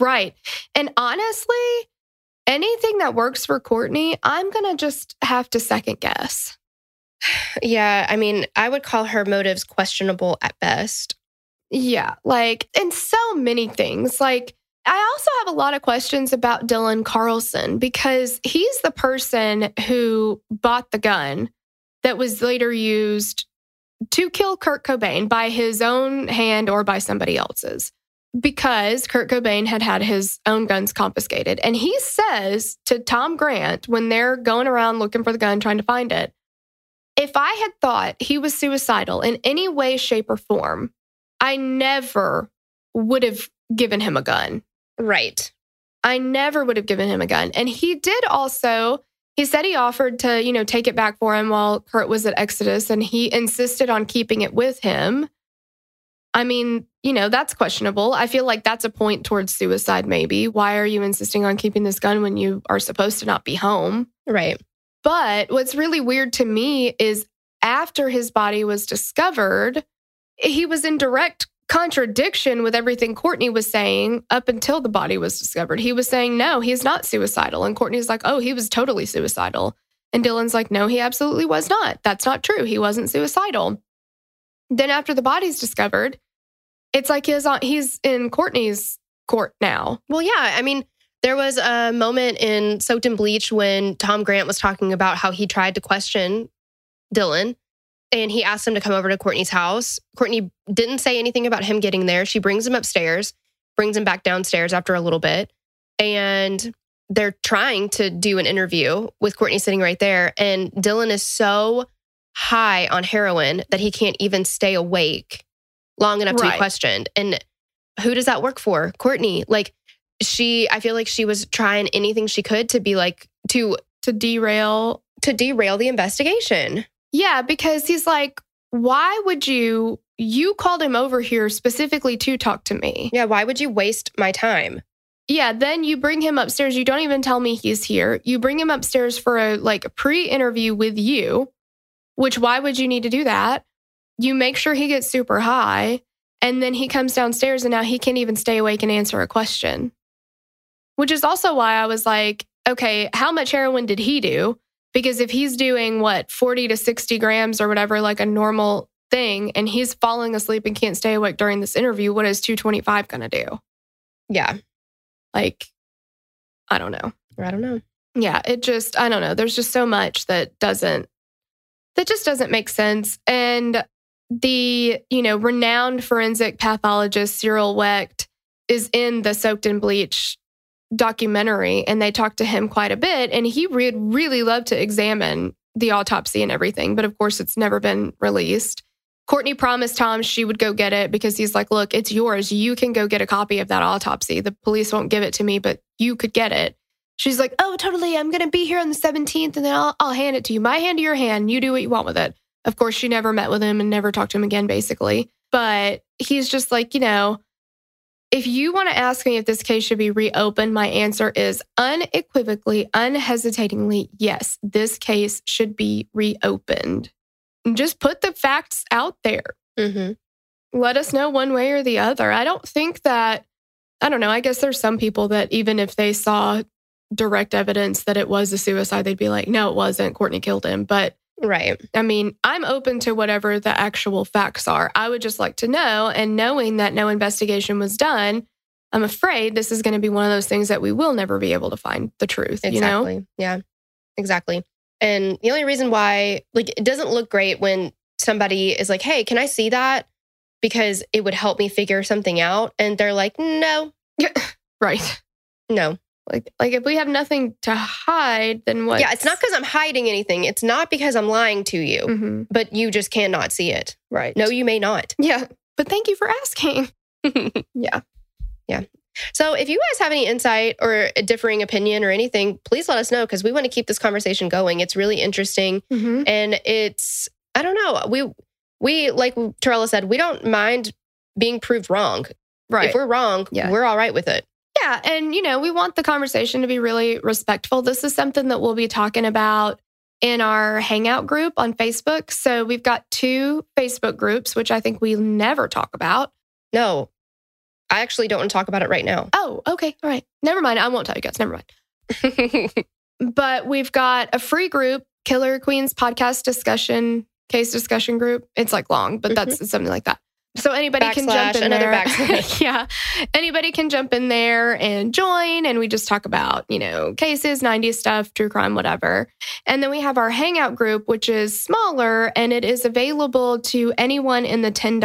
Right. And honestly, anything that works for Courtney, I'm going to just have to second guess. Yeah, I mean, I would call her motives questionable at best. Yeah, like in so many things. Like, I also have a lot of questions about Dylan Carlson because he's the person who bought the gun that was later used to kill Kurt Cobain by his own hand or by somebody else's. because Kurt Cobain had had his own guns confiscated. And he says to Tom Grant when they're going around looking for the gun, trying to find it, if I had thought he was suicidal in any way, shape, or form, I never would have given him a gun. Right. I never would have given him a gun. And he did also, he said he offered to, you know, take it back for him while Kurt was at Exodus and he insisted on keeping it with him. I mean, you know, that's questionable. I feel like that's a point towards suicide, maybe. Why are you insisting on keeping this gun when you are supposed to not be home? Right. But what's really weird to me is after his body was discovered, he was in direct contradiction with everything Courtney was saying up until the body was discovered. He was saying, no, he's not suicidal. And Courtney's like, oh, he was totally suicidal. And Dylan's like, no, he absolutely was not. That's not true. He wasn't suicidal. Then after the body's discovered, it's like he's on, he's in Courtney's court now. Well, yeah. I mean, there was a moment in Soaked in Bleach when Tom Grant was talking about how he tried to question Dylan and he asked him to come over to Courtney's house. Courtney didn't say anything about him getting there. She brings him upstairs, brings him back downstairs after a little bit. And they're trying to do an interview with Courtney sitting right there. And Dylan is so high on heroin that he can't even stay awake long enough to be questioned. And who does that work for? Courtney. Like, she, I feel like she was trying anything she could to be like, to, To derail. to derail the investigation. Yeah, because he's like, why would you? You called him over here specifically to talk to me. Yeah. Why would you waste my time? Yeah, then you bring him upstairs. You don't even tell me he's here. You bring him upstairs for a like pre-interview with you, which why would you need to do that? You make sure he gets super high and then he comes downstairs and now he can't even stay awake and answer a question. Which is also why I was like, okay, how much heroin did he do? Because if he's doing what, 40 to 60 grams or whatever, like a normal thing, and he's falling asleep and can't stay awake during this interview, what is 225 going to do? Yeah. Like, I don't know. I don't know. Yeah, it just, I don't know. There's just so much that doesn't, that just doesn't make sense. And the, you know, renowned forensic pathologist Cyril Wecht is in the Soaked in Bleach documentary, and they talked to him quite a bit. And he would really love to examine the autopsy and everything, but of course, it's never been released. Courtney promised Tom she would go get it because he's like, look, it's yours. You can go get a copy of that autopsy. The police won't give it to me, but you could get it. She's like, oh, totally. I'm going to be here on the 17th and then I'll, I'll hand it to you. My hand to your hand. You do what you want with it. Of course, she never met with him and never talked to him again, basically. But he's just like, you know, if you want to ask me if this case should be reopened, my answer is unequivocally, unhesitatingly, yes, this case should be reopened. And just put the facts out there. Mm-hmm. Let us know one way or the other. I don't think that, I don't know, I guess there's some people that even if they saw direct evidence that it was a suicide, they'd be like, no, it wasn't. Courtney killed him. But Right. I mean, I'm open to whatever the actual facts are. I would just like to know. And knowing that no investigation was done, I'm afraid this is going to be one of those things that we will never be able to find the truth. Exactly. You know? Yeah. Exactly. And the only reason why, like, it doesn't look great when somebody is like, hey, can I see that? Because it would help me figure something out. And they're like, no, Right. no. Like, like if we have nothing to hide, then what? Yeah. It's not because I'm hiding anything. It's not because I'm lying to you, hmm but you just cannot see it. Right. No, you may not. Yeah. But thank you for asking. yeah. Yeah. So if you guys have any insight or a differing opinion or anything, please let us know because we want to keep this conversation going. It's really interesting. hmm and it's i don't know we we like Torella said we don't mind being proved wrong Right. if we're wrong Yeah. we're all right with it Yeah. And, you know, we want the conversation to be really respectful. This is something that we'll be talking about in our Hangout group on Facebook. So we've got two Facebook groups, which I think we never talk about. no i actually don't want to talk about it right now Oh, okay. All right. Never mind. I won't tell you guys. Never mind. But we've got a free group, Killer Queens Podcast Discussion, Case Discussion Group. It's like long, but mm-hmm. that's something like that. So anybody can jump in another there. yeah. Anybody can jump in there and join. And we just talk about, you know, cases, 90s stuff, true crime, whatever. And then we have our hangout group, which is smaller and it is available to anyone in the $10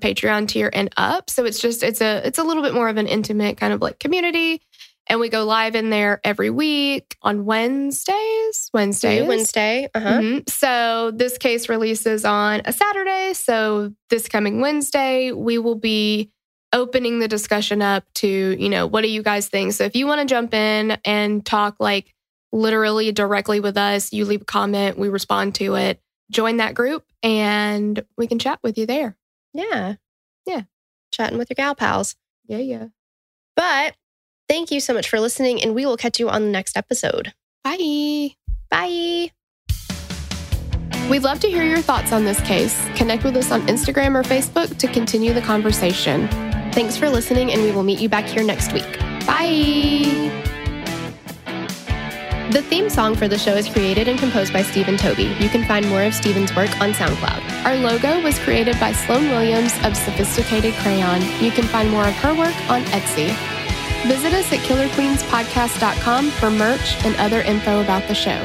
Patreon tier and up. So it's just, it's a, it's a little bit more of an intimate kind of like community. And we go live in there every week on Wednesdays. Wednesdays. Wednesday. Uh huh. Mhm. So this case releases on a Saturday. So this coming Wednesday, we will be opening the discussion up to, you know, what do you guys think? So if you want to jump in and talk like literally directly with us, you leave a comment, we respond to it, join that group and we can chat with you there. Yeah. Yeah. Chatting with your gal pals. Yeah, yeah. But thank you so much for listening, and we will catch you on the next episode. Bye. Bye. We'd love to hear your thoughts on this case. Connect with us on Instagram or Facebook to continue the conversation. Thanks for listening, and we will meet you back here next week. Bye. The theme song for the show is created and composed by Stephen Toby. You can find more of Stephen's work on SoundCloud. Our logo was created by Sloan Williams of Sophisticated Crayon. You can find more of her work on Etsy. Visit us at killerqueenspodcast.com for merch and other info about the show.